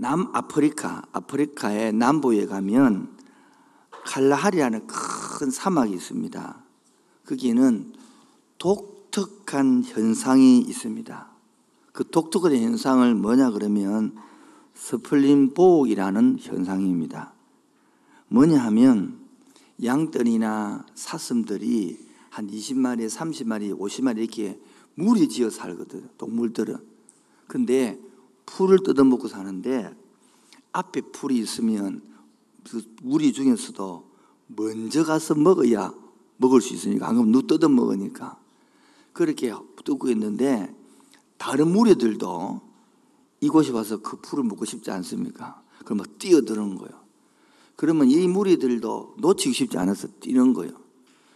남아프리카, 아프리카의 남부에 가면 칼라하리라는 큰 사막이 있습니다. 거기는 독특한 현상이 있습니다. 그 독특한 현상을 뭐냐 그러면 스프링복이라는 현상입니다. 뭐냐 하면 양떼이나 사슴들이 한 20마리, 30마리, 50마리 이렇게 무리 지어 살거든, 동물들은. 근데 풀을 뜯어먹고 사는데 앞에 풀이 있으면 그 무리 중에서도 먼저 가서 먹어야 먹을 수 있으니까 안 그러면 누 뜯어 먹으니까 그렇게 뜯고 있는데 다른 무리들도 이곳에 와서 그 풀을 먹고 싶지 않습니까? 막 뛰어드는 거예요. 그러면 이 무리들도 놓치기 쉽지 않아서 뛰는 거예요.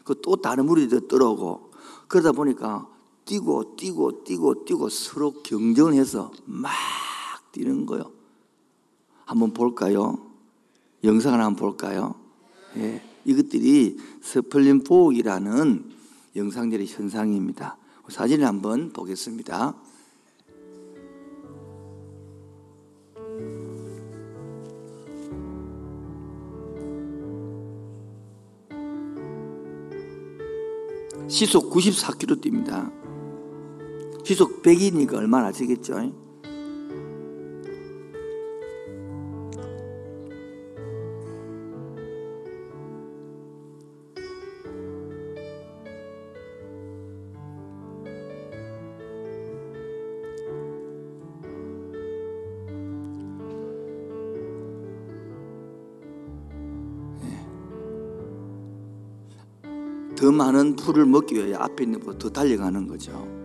그 또 다른 무리들 떨어오고 그러다 보니까 뛰고 뛰고 뛰고 뛰고 서로 경쟁을 해서 막 뛰는 거예요. 한번 볼까요? 영상을 한번 볼까요? 예, 이것들이 스프링복이라는 영상들의 현상입니다. 사진을 한번 보겠습니다. 시속 94km 뜁니다. 시속 100이니까 얼마나 아시겠죠? 더 많은 풀을 먹기 위해 앞에 있는 것보다 더 달려가는 거죠.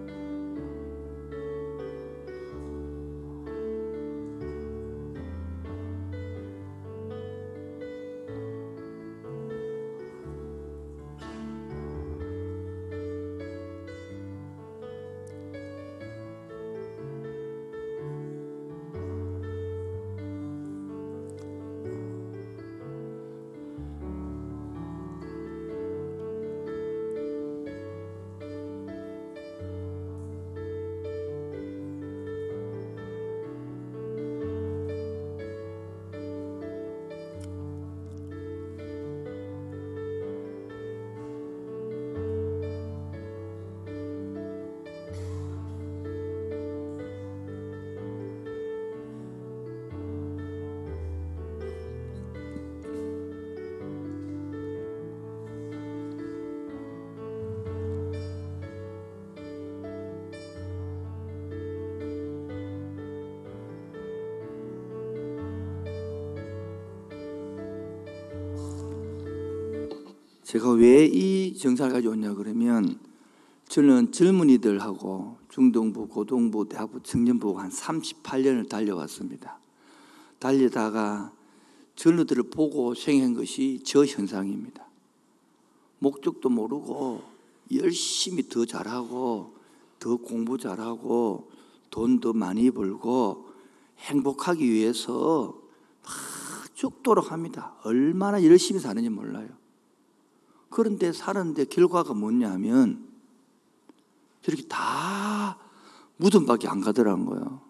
제가 왜 이 정사를 가져왔냐 그러면 저는 젊은이들하고 중동부, 고동부, 대학부, 청년부 한 38년을 달려왔습니다. 달리다가 전우들을 보고 생긴 것이 저 현상입니다. 목적도 모르고 열심히 더 잘하고 더 공부 잘하고 돈 더 많이 벌고 행복하기 위해서 막 죽도록 합니다. 얼마나 열심히 사는지 몰라요. 그런데 사는데 결과가 뭐냐면 저렇게 다 무덤밖에 안 가더라는 거예요.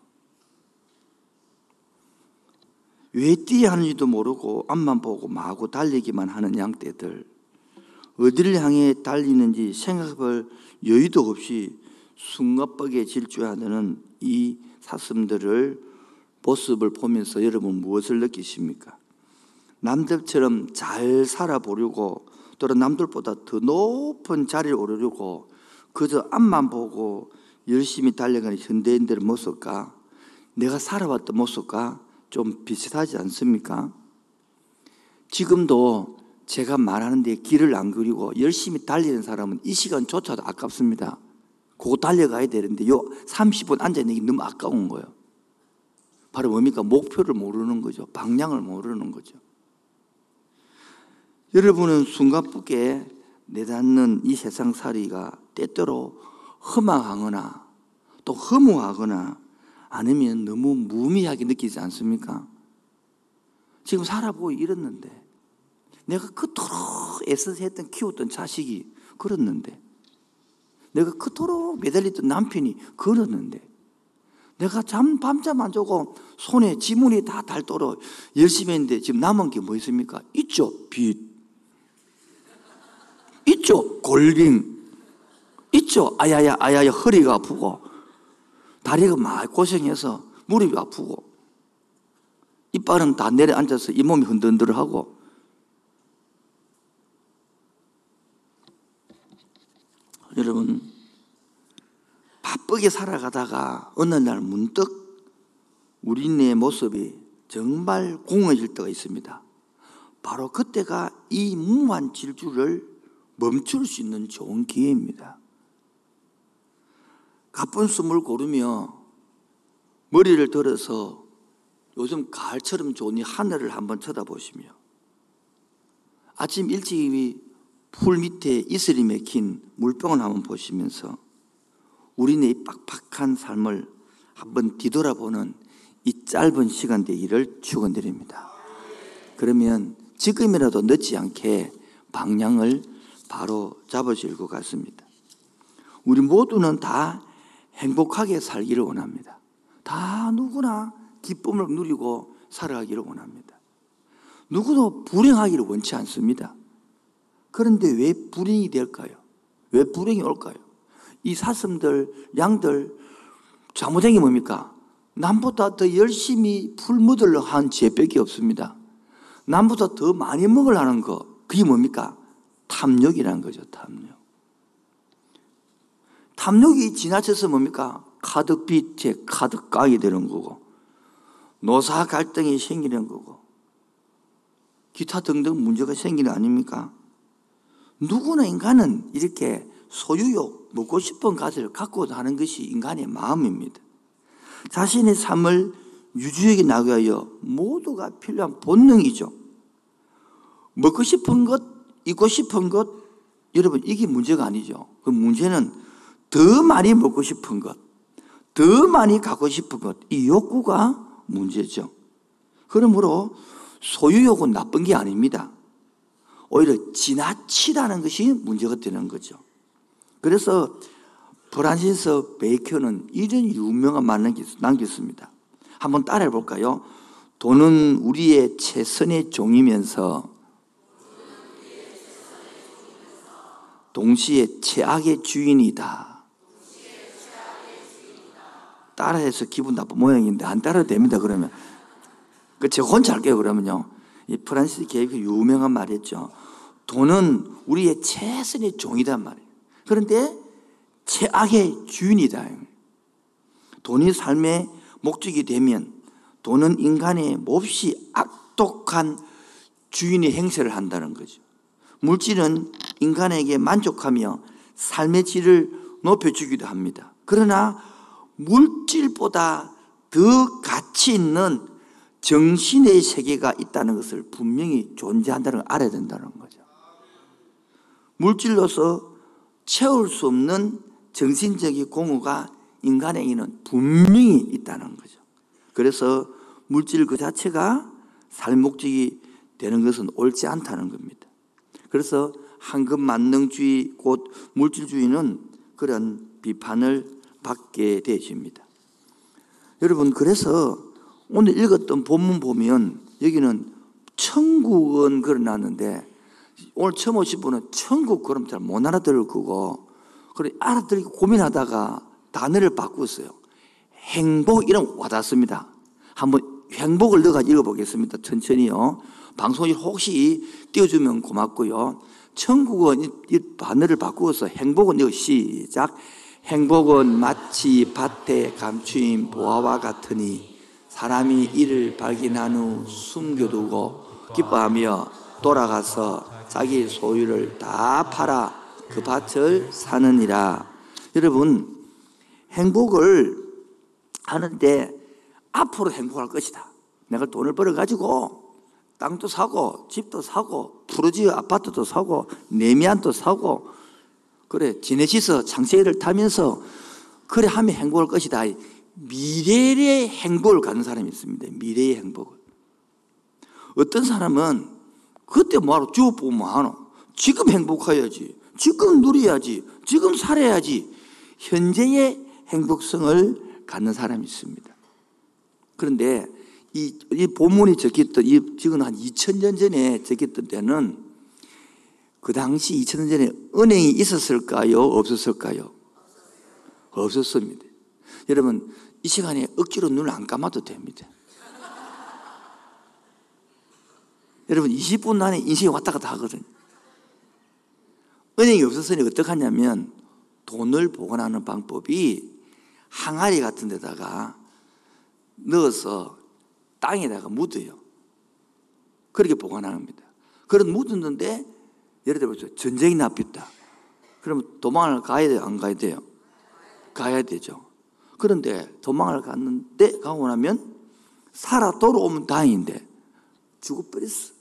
왜 뛰어야 하는지도 모르고 앞만 보고 마구 달리기만 하는 양떼들 어디를 향해 달리는지 생각할 여유도 없이 숨가쁘게 질주하는 이 사슴들을 모습을 보면서 여러분 무엇을 느끼십니까? 남들처럼 잘 살아보려고 또는 남들보다 더 높은 자리를 오르려고 그저 앞만 보고 열심히 달려가는 현대인들의 모습과 내가 살아왔던 모습과 좀 비슷하지 않습니까? 지금도 제가 말하는데 길을 안 그리고 열심히 달리는 사람은 이 시간조차도 아깝습니다. 그거 달려가야 되는데 요 30분 앉아있는 게 너무 아까운 거예요. 바로 뭡니까? 목표를 모르는 거죠. 방향을 모르는 거죠. 여러분은 숨가쁘게 내닫는 이 세상살이가 때때로 허망하거나 또 허무하거나 아니면 너무 무미하게 느끼지 않습니까? 지금 살아보고 이랬는데 내가 그토록 애써서 했던 키웠던 자식이 그렇는데 내가 그토록 매달렸던 남편이 그렇는데 내가 잠, 밤잠 안 자고 손에 지문이 다 닳도록 열심히 했는데 지금 남은 게 뭐 있습니까? 있죠. 빚. 있죠. 골빙. 있죠. 아야야, 아야야, 허리가 아프고, 다리가 막 고생해서 무릎이 아프고, 이빨은 다 내려앉아서 이 몸이 흔들흔들하고, 여러분, 바쁘게 살아가다가 어느 날 문득 우리네 모습이 정말 공허해질 때가 있습니다. 바로 그때가 이 무한 질주를 멈출 수 있는 좋은 기회입니다. 가쁜 숨을 고르며 머리를 들어서 요즘 가을처럼 좋은 이 하늘을 한번 쳐다보시며 아침 일찍 풀 밑에 이슬이 맥힌 물병을 한번 보시면서 우리네 빡빡한 삶을 한번 뒤돌아보는 이 짧은 시간 대기를 축원드립니다. 그러면 지금이라도 늦지 않게 방향을 바로 잡으실 것 같습니다. 우리 모두는 다 행복하게 살기를 원합니다. 다 누구나 기쁨을 누리고 살아가기를 원합니다. 누구도 불행하기를 원치 않습니다. 그런데 왜 불행이 될까요? 왜 불행이 올까요? 이 사슴들, 양들 잘못된 게 뭡니까? 남보다 더 열심히 풀 뜯으려 한 죄밖에 없습니다. 남보다 더 많이 먹으려는 거, 그게 뭡니까? 탐욕이라는 거죠, 탐욕. 탐욕이 지나쳐서 뭡니까? 카드 빚에 카드 까게 되는 거고, 노사 갈등이 생기는 거고, 기타 등등 문제가 생기는 아닙니까? 누구나 인간은 이렇게 소유욕, 먹고 싶은 것을 갖고 하는 것이 인간의 마음입니다. 자신의 삶을 유지하게 나가여 모두가 필요한 본능이죠. 먹고 싶은 것, 입고 싶은 것, 여러분, 이게 문제가 아니죠. 그 문제는 더 많이 먹고 싶은 것, 더 많이 갖고 싶은 것, 이 욕구가 문제죠. 그러므로 소유욕은 나쁜 게 아닙니다. 오히려 지나치다는 것이 문제가 되는 거죠. 그래서 프란시스 베이커는 이런 유명한 말을 남겼습니다. 한번 따라해 볼까요? 돈은 우리의 최선의 종이면서 동시에 최악의 주인이다. 따라해서 기분 나쁜 모양인데 안 따라도 됩니다. 그러면 그 제가 혼자 할게요. 그러면요. 이 프란시스 계획 유명한 말이었죠. 돈은 우리의 최선의 종이단 말이에요. 그런데 최악의 주인이다. 돈이 삶의 목적이 되면 돈은 인간의 몹시 악독한 주인의 행세를 한다는 거죠. 물질은 인간에게 만족하며 삶의 질을 높여주기도 합니다. 그러나 물질보다 더 가치 있는 정신의 세계가 있다는 것을 분명히 존재한다는 걸 알아야 된다는 거죠. 물질로서 채울 수 없는 정신적인 공허가 인간에게는 분명히 있다는 거죠. 그래서 물질 그 자체가 삶 목적이 되는 것은 옳지 않다는 겁니다. 그래서 황금 만능주의 곧 물질주의는 그런 비판을 받게 되십니다. 여러분 그래서 오늘 읽었던 본문 보면 여기는 천국은 그려놨는데 오늘 처음 오신 분은 천국 그럼 잘 못 알아들을 거고 그래 알아들고 고민하다가 단어를 바꾸었어요. 행복 이름 와닿습니다. 한번 행복을 넣어가 읽어보겠습니다. 천천히요. 방송이 혹시 띄워주면 고맙고요. 천국은 이 단어를 바꾸어서 행복은 이거 시작. 행복은 마치 밭에 감추인 보화와 같으니 사람이 이를 발견한 후 숨겨두고 기뻐하며 돌아가서 자기 소유를 다 팔아 그 밭을 사느니라. 여러분, 행복을 하는데 앞으로 행복할 것이다. 내가 돈을 벌어가지고 땅도 사고, 집도 사고, 푸르지 아파트도 사고, 내미안도 사고, 그래, 지네시스 장세일을 타면서 그래 하면 행복할 것이다. 미래의 행복을 가는 사람이 있습니다. 미래의 행복을. 어떤 사람은 그때 뭐하러 주어보고 뭐하노? 지금 행복해야지. 지금 누려야지. 지금 살아야지. 현재의 행복성을 갖는 사람이 있습니다. 그런데 이, 이 본문이 적혔던, 이, 지금 한 2000년 전에 적혔던 때는 그 당시 2000년 전에 은행이 있었을까요? 없었을까요? 없었습니다. 여러분, 이 시간에 억지로 눈을 안 감아도 됩니다. 여러분, 20분 안에 인생이 왔다 갔다 하거든요. 은행이 없었으니 어떻게 하냐면 돈을 보관하는 방법이 항아리 같은 데다가 넣어서 땅에다가 묻어요. 그렇게 보관합니다. 그런 묻었는데 예를 들어서 전쟁이 났겠다. 그러면 도망을 가야 돼요? 안 가야 돼요? 가야 되죠. 그런데 도망을 갔는데 가고 나면 살아 돌아오면 다행인데 죽어버렸어.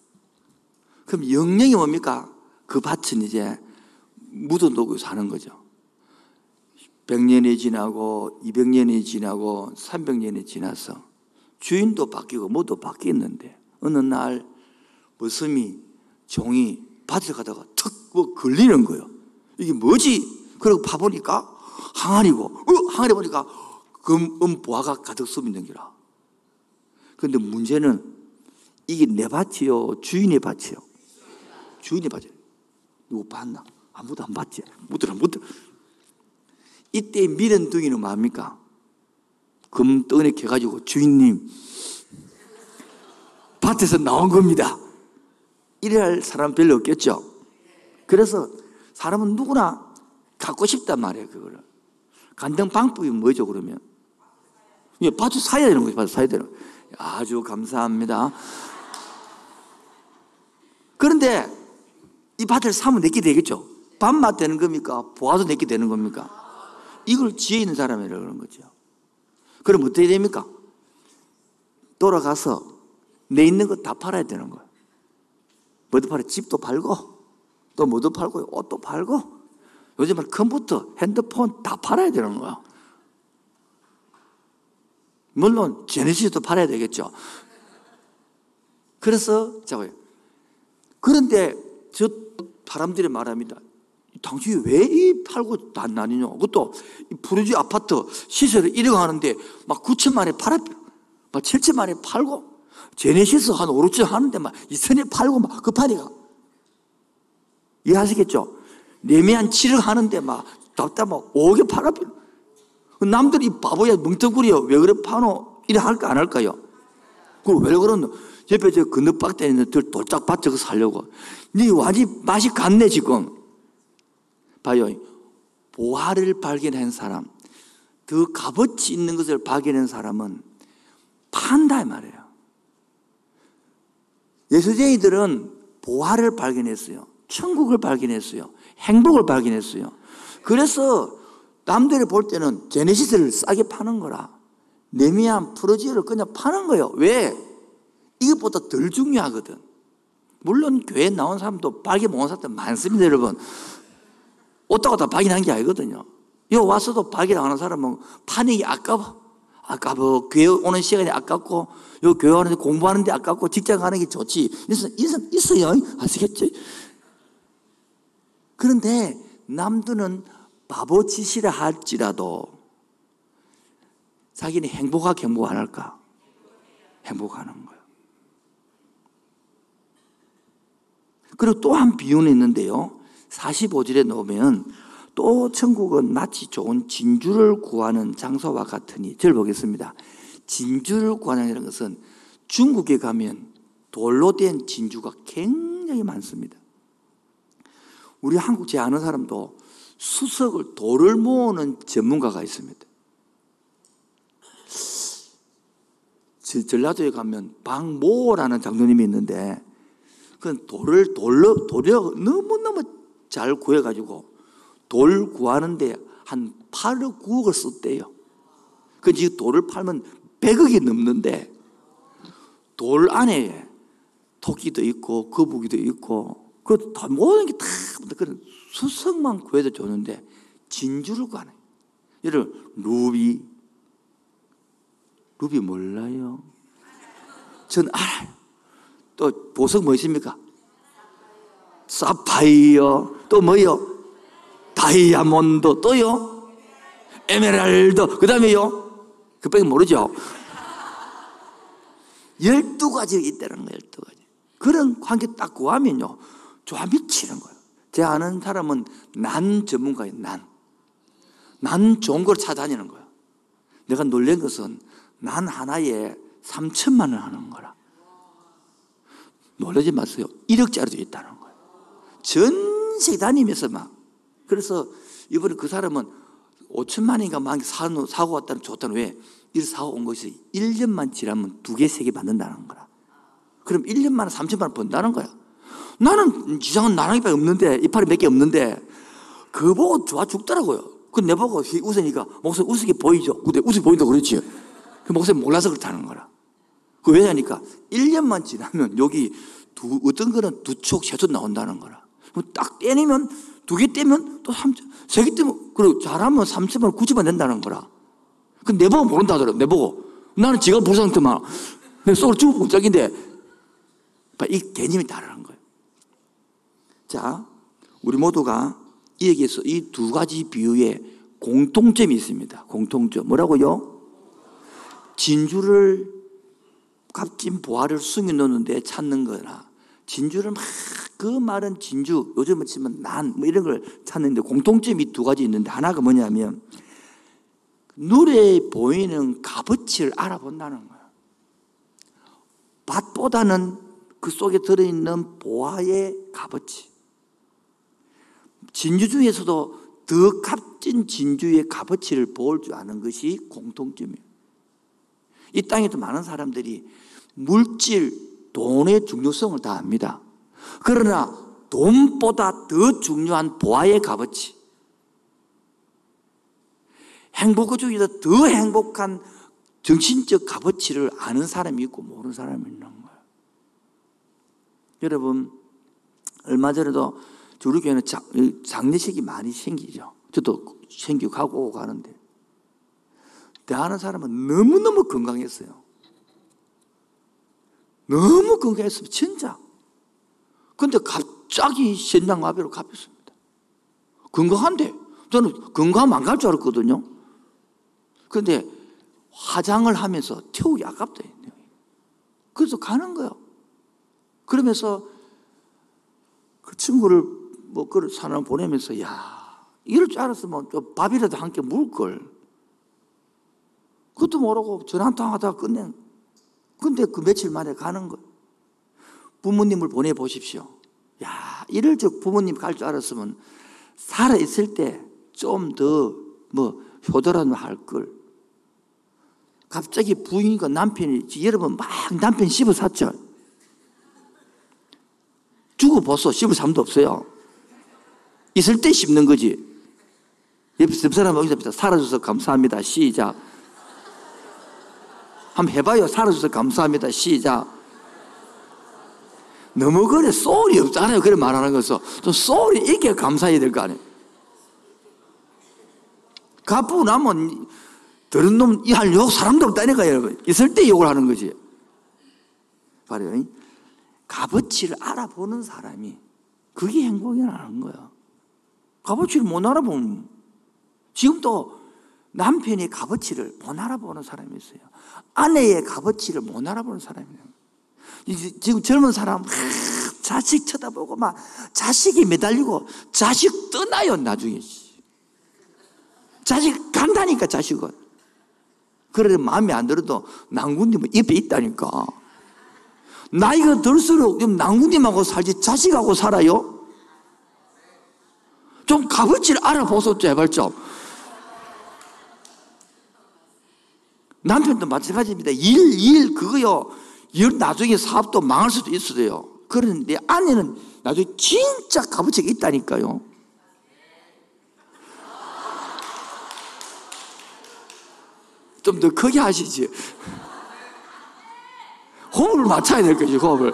그럼 영령이 뭡니까? 그 밭은 이제 묻어놓고 사는 거죠. 100년이 지나고 200년이 지나고 300년이 지나서 주인도 바뀌고 뭐도 바뀌었는데 어느 날 머슴이 종이 밭에 가다가 턱뭐 걸리는 거예요. 이게 뭐지? 그러고 봐보니까 항아리고 어, 항아리 보니까 금, 음, 보화가 가득 숨 있는 기라. 그런데 문제는 이게 내 밭이요 주인의 밭이요 주인의 밭이요 누구 봤나? 아무도 안 봤지. 묻더라 묻더라. 이때 미련둥이는 뭡니까? 금덩이 켜가지고 주인님 밭에서 나온 겁니다. 이래 할 사람 별로 없겠죠. 그래서 사람은 누구나 갖고 싶단 말이에요, 그거를. 간등 방법이 뭐죠, 그러면? 예, 밭을 사야 되는 거죠, 밭을 사야 되는 아주 감사합니다. 그런데 이 밭을 사면 내게 되겠죠. 밭맛 되는 겁니까? 보아도 내게 되는 겁니까? 이걸 지혜 있는 사람이라고 그러는 거죠. 그럼 어떻게 됩니까? 돌아가서 내 있는 거 다 팔아야 되는 거예요. 뭐도 팔아? 집도 팔고, 또 뭐도 팔고, 옷도 팔고, 요즘은 컴퓨터, 핸드폰 다 팔아야 되는 거야. 물론, 제네시스도 팔아야 되겠죠. 그래서, 자, 그런데 저 사람들이 말합니다. 당신이 왜 이 팔고 안 나뉘냐? 그것도 푸르지 아파트 시세를 1억 하는데 막 9천만에 팔아, 막 7천만에 팔고 제네시스 한 5, 6천 하는데 막 2천에 팔고 막 급하니까. 이해하시겠죠? 내면 7억 하는데 막 답답하고 5억에 팔아. 남들이 바보야, 멍텅구리야. 왜 그래 파노? 이래 할까, 안 할까요? 그리고 왜 그러노? 옆에 저 건너박대 있는 들 돌짝 밭 저거 살려고. 니 완전 맛이 갔네, 지금. 봐요. 보화를 발견한 사람, 더 값어치 있는 것을 발견한 사람은 판다, 말이에요. 예수쟁이들은 보화를 발견했어요. 천국을 발견했어요. 행복을 발견했어요. 그래서 남들이 볼 때는 제네시스를 싸게 파는 거라. 네미안 프로지를 그냥 파는 거예요. 왜? 이것보다 덜 중요하거든. 물론 교회 나온 사람도 발견 못한 사람들 많습니다, 여러분. 옷다가 다 발견한 게 아니거든요. 여 와서도 발견 안 하는 사람은 게 아까워. 아까워. 교회 오는 시간이 아깝고, 요 교회 하는데 공부하는데 아깝고, 직장 가는 게 좋지. 인생, 인생 있어요. 아시겠지? 그런데 남들은 바보 짓이라 할지라도 자기는 행복하게 행복 안 할까? 행복하는 거예요. 그리고 또 한 비유는 있는데요. 45절에 놓으면 또 천국은 마치 좋은 진주를 구하는 장소와 같으니 저를 보겠습니다. 진주를 구하는 것은 중국에 가면 돌로 된 진주가 굉장히 많습니다. 우리 한국 제 아는 사람도 수석을 돌을 모으는 전문가가 있습니다. 전라도에 가면 박모라는 장로님이 있는데 그 돌을 돌로 돌려 너무너무 잘 구해가지고 돌 구하는데 한 8억 9억을 썼대요. 그 지금 돌을 팔면 100억이 넘는데 돌 안에 토끼도 있고 거북이도 있고 그 모든 게 다 그런 수석만 구해도 좋는데 진주를 구하네. 예를 루비 루비 몰라요? 전 알아요. 또 보석 뭐 있습니까? 사파이어 또 뭐요? 다이아몬드 또요? 에메랄드 그 다음에요? 그 밖에 모르죠? 12가지가 있다는 거예요, 12가지. 그런 관계 딱 구하면요, 좋아 미치는 거예요. 제 아는 사람은 난 전문가예요, 난. 난 좋은 걸 찾아다니는 거야. 내가 놀란 것은 난 하나에 3천만 원 하는 거라. 놀라지 마세요. 1억짜리도 있다는 거예요. 전 세계 다니면서 막. 그래서 이번에 그 사람은 5천만 원인가 막 사고, 왔다는 좋다는 왜? 이 사고 온 것이 1년만 지나면 두 개, 세 개 받는다는 거라. 그럼 1년 만에 3천만 원 번다는 거야. 나는 이상한 나랑이밖에 없는데, 이빨이 몇개 없는데, 그거 보고 좋아 죽더라고요. 그 내보고 웃으니까 목소리 웃으게 보이죠? 근데 웃으게 보인다 그랬지. 그 목소리 몰라서 그렇다는 거라. 그 왜냐니까 1년만 지나면 여기 두, 어떤 거는 두 촉, 세 촉 나온다는 거라. 딱 떼내면 두 개 떼면 또 3천, 세 개 떼면, 그리고 잘하면 3천만 9천만 된다는 거라. 그 내 보고 모른다 하더라고, 내보고. 나는 지가 볼 상태만. 내 속으로 죽을 뽕짝인데, 이 개념이 다르는 거예요. 자, 우리 모두가 여기에서 이 두 가지 비유에 공통점이 있습니다. 공통점. 뭐라고요? 진주를 값진 보화를 숨겨 놓는데 찾는 거나 진주를 막 그 말은 진주 요즘은 치면 난 뭐 이런 걸 찾는데 공통점이 두 가지 있는데 하나가 뭐냐면 눈에 보이는 값어치를 알아본다는 거야. 밭보다는 그 속에 들어있는 보화의 값어치. 진주 중에서도 더 값진 진주의 값어치를 볼 줄 아는 것이 공통점이에요. 이 땅에도 많은 사람들이 물질, 돈의 중요성을 다 압니다. 그러나 돈보다 더 중요한 보아의 값어치, 행복 중에서 더 행복한 정신적 값어치를 아는 사람이 있고 모르는 사람이 있는 거예요. 여러분, 얼마 전에도 우리 교회는 장례식이 많이 생기죠. 저도 생기고 가고 가는데. 대하는 사람은 너무너무 건강했어요. 너무 건강했어요. 진짜. 근데 갑자기 신장 마비로 갚였습니다. 건강한데. 저는 건강하면 안갈 줄 알았거든요. 근데 화장을 하면서 태우기 아깝다. 그래서 가는 거예요. 그러면서 그 친구를 뭐, 그 사람 보내면서, 야, 이럴 줄 알았으면 좀 밥이라도 함께 물 걸. 그것도 모르고 전화 한통 하다가 끝낸. 근데 그 며칠 만에 가는 거. 부모님을 보내보십시오. 야, 이럴 줄 부모님 갈 줄 알았으면 살아있을 때 좀 더 뭐 효도라도 할 걸. 갑자기 부인과 남편이, 여러분 막 남편 씹어 샀죠. 죽어 보소. 씹을 사람도 없어요. 있을 때 씹는 거지. 옆 사람 여기서 살아줘서 감사합니다. 시작. 한번 해봐요. 살아줘서 감사합니다. 시작. 너무 그래 소울이 없잖아요. 그래 말하는 것은 좀 소울이 있게 감사해야 될 거 아니에요. 갚고 나면 들은 놈 이할욕 사람도 없다니까 여러분. 있을 때 욕을 하는 거지. 봐요. 값어치를 알아보는 사람이 그게 행복이라는 거야. 값어치를 못 알아보는 지금도 남편의 값어치를 못 알아보는 사람이 있어요. 아내의 값어치를 못 알아보는 사람이에요. 지금 젊은 사람 자식 쳐다보고 막 자식이 매달리고 자식 떠나요 나중에. 자식 간다니까 자식은. 그래 마음에 안 들어도 낭군님은 입에 있다니까. 나이가 들수록 낭군님하고 살지 자식하고 살아요? 좀 값어치를 알아보소 제발 좀 남편도 마찬가지입니다. 일, 일 그거요 나중에 사업도 망할 수도 있어요. 그런데 아내는 나중에 진짜 값어치가 있다니까요. 좀 더 크게 하시지. 호흡을 맞춰야 될 거지, 호흡을.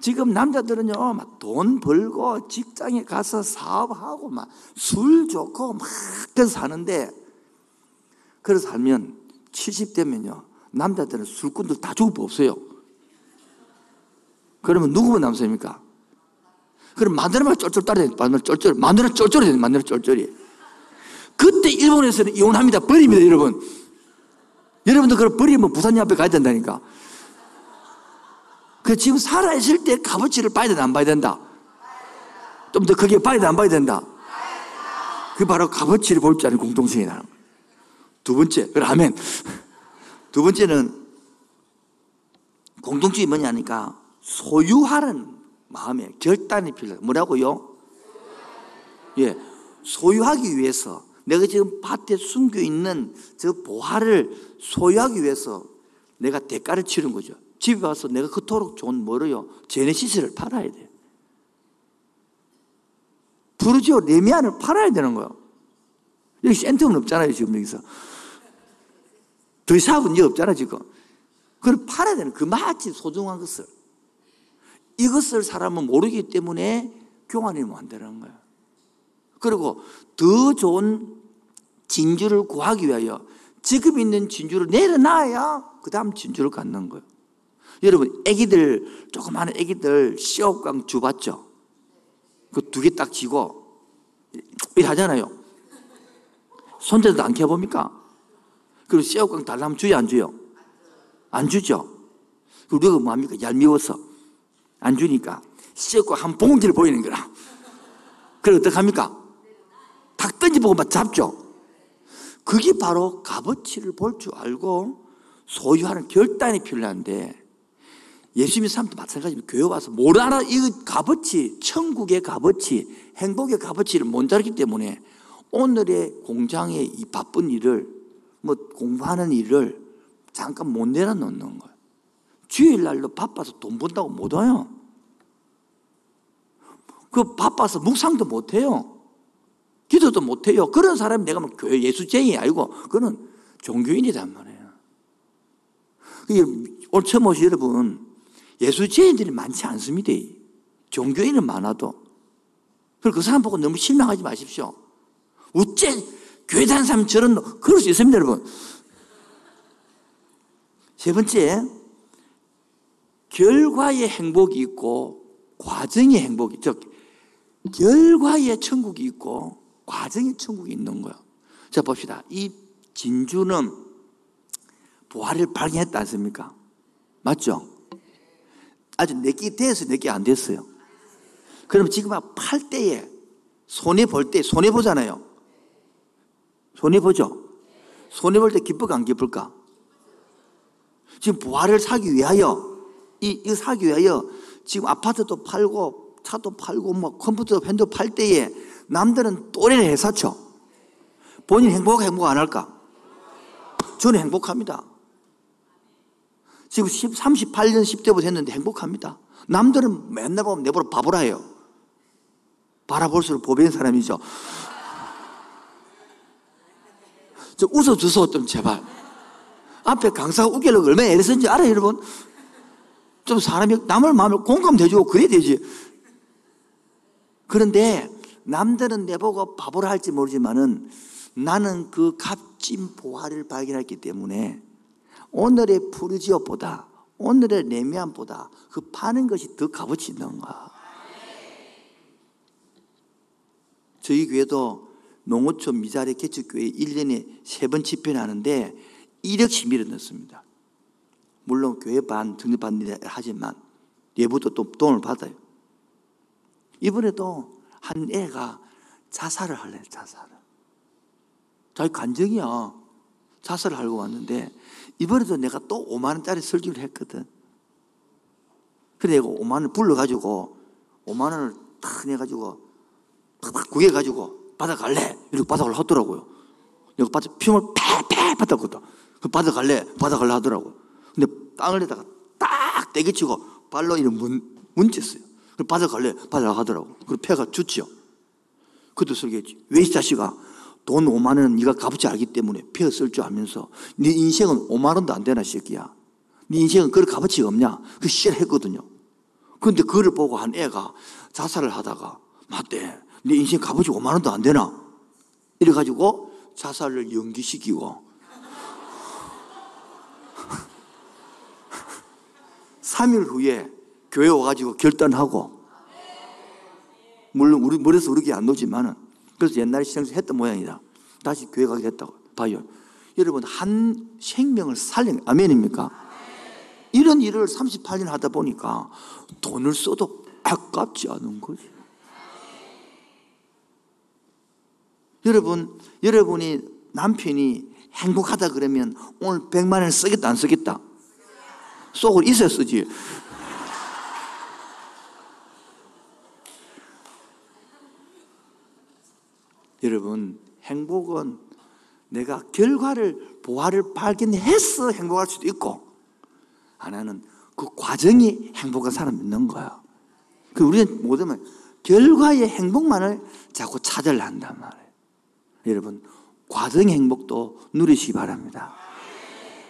지금 남자들은요, 막 돈 벌고 직장에 가서 사업하고 막 술 좋고 막 그래서 사는데, 그래서 살면 70대면요, 남자들은 술꾼들 다 죽을 법 없어요. 그러면 누구만 남습니까? 그럼 마누라만 쫄쫄 따라야 마누라 쫄쫄, 마누라 쫄쫄이 돼, 마누라 쫄쫄이. 그때 일본에서는 이혼합니다. 버립니다, 여러분. 여러분도 그걸 버리면 부산님 앞에 가야 된다니까. 그 지금 살아있을 때 값어치를 봐야 된다, 안 봐야 된다? 좀 더 크게 봐야 된다, 안 봐야 된다? 그 바로 값어치를 볼 줄 아는 공동성이 나는 거예요. 두 번째, 그러면 두 번째는 공동주의 뭐냐니까 소유하는 마음에 결단이 필요해요. 뭐라고요? 예, 소유하기 위해서 내가 지금 밭에 숨겨 있는 저 보화를 소유하기 위해서 내가 대가를 치른 거죠. 집에 와서 내가 그토록 좋은 뭐로요? 제네시스를 팔아야 돼. 부르지오 레미안을 팔아야 되는 거예요. 여기 센텀은 없잖아요, 지금 여기서. 더 사업은 여기 없잖아, 지금. 그걸 팔아야 되는 그 마치 소중한 것을. 이것을 사람은 모르기 때문에 교환이 안 되는 거예요. 그리고 더 좋은 진주를 구하기 위하여 지금 있는 진주를 내려놔야 그 다음 진주를 갖는 거예요. 여러분, 애기들, 조그마한 애기들 시업강 주 봤죠? 그 두 개 딱 쥐고, 일 하잖아요. 손자도 안 키워봅니까? 그리고 시업강 달라면 주요, 안 주요? 안 주죠? 우리가 뭐합니까? 얄미워서. 안 주니까. 시업강 한 봉지를 보이는 거라. 그래, 어떡합니까? 탁 던져보고 막 잡죠? 그게 바로 값어치를 볼 줄 알고 소유하는 결단이 필요한데 예수님의 삶도 마찬가지입니다. 교회 와서 뭘 알아? 이 값어치, 천국의 값어치, 행복의 값어치를 못 알기 때문에 오늘의 공장의 이 바쁜 일을 뭐 공부하는 일을 잠깐 못 내려놓는 거예요. 주일날도 바빠서 돈 번다고 못 와요. 그 바빠서 묵상도 못 해요. 기도도 못 해요. 그런 사람이 내가 뭐 교회 예수쟁이 아니고 그는 종교인이란 말이에요. 오늘 처음 오신 여러분 예수쟁이들이 많지 않습니다. 종교인은 많아도. 그 사람 보고 너무 실망하지 마십시오. 어째 교회 다니는 사람 저런 그럴 수 있습니다, 여러분. 세 번째, 결과의 행복이 있고 과정의 행복이, 즉 결과의 천국이 있고 과정의 천국이 있는 거예요. 자 봅시다. 이 진주는 부활을 발견했다 않습니까? 맞죠? 아주 내게 돼서 내게 안 됐어요. 그럼 지금 팔 때에 손해 볼 때 손해 보잖아요. 손해 보죠. 손해 볼 때 기쁠까 안 기쁠까? 지금 부활을 사기 위하여 이, 이 사기 위하여 지금 아파트도 팔고 차도 팔고 뭐 컴퓨터 펜도 팔 때에 남들은 또래를 해사쳐. 본인 행복 행복 안 할까? 저는 행복합니다. 지금 10, 38년 10대부터 했는데 행복합니다. 남들은 맨날 보면 내보러 바보라 해요. 바라볼수록 보배인 사람이죠. 좀 웃어주소, 좀 제발. 앞에 강사가 웃기려고 얼마나 애를 쓴지 알아요, 여러분? 좀 사람이 남을 마음을 공감돼주고 그래야 되지. 그런데 남들은 내보고 바보라 할지 모르지만은 나는 그 값진 보화를 발견했기 때문에 오늘의 푸르지오보다 오늘의 레미안보다 그 파는 것이 더 값어치 있는가. 저희 교회도 농어촌 미자리 개척교회 1년에 세 번 집회를 하는데 1억씩 밀어넣습니다. 물론 교회 반, 등립반 하지만 예부도 또 돈을 받아요. 이번에도 한 애가 자살을 할래, 자살을. 자기 간정이야. 자살을 하고 왔는데, 이번에도 내가 또 5만 원짜리 설교를 했거든. 그래, 내가 5만원 불러가지고, 5만 원을 탁 내가지고, 탁탁 구해가지고, 받아갈래? 이렇게 받아갈래 하더라고요. 내가 받아, 피을 패패 받았거든. 그 받아갈래? 받아갈래 하더라고. 근데 땅을 내다가 딱 떼기치고, 발로 이런 문, 문쳤어요. 받아갈래? 받아라 하더라고. 그리고 폐가 좋지요. 그것도 설계했지. 왜 이 자식아? 돈 5만 원 네가 값어치 알기 때문에 폐어 쓸 줄 알면서 네 인생은 5만 원도 안 되나 새끼야. 네 인생은 그럴 값어치가 없냐? 그 싫어했거든요. 그런데 그를 보고 한 애가 자살을 하다가 맞대. 네 인생 값어치 5만 원도 안 되나? 이래가지고 자살을 연기시키고 3일 후에 교회 와가지고 결단하고 물론 우리 머리에서 우르게 안 놓지만은 그래서 옛날에 시장에서 했던 모양이다. 다시 교회 가게 됐다고. 봐요. 여러분, 한 생명을 살린, 아멘입니까? 이런 일을 38년 하다 보니까 돈을 써도 아깝지 않은 거지. 여러분, 여러분이 남편이 행복하다 그러면 오늘 100만 원을 쓰겠다, 안 쓰겠다? 속을 있어 쓰지. 여러분, 행복은 내가 결과를, 보화를 발견해서 행복할 수도 있고, 하나는 그 과정이 행복한 사람 있는 거야. 그 우리는 뭐든 결과의 행복만을 자꾸 찾으려 한단 말이에요. 여러분, 과정의 행복도 누리시기 바랍니다.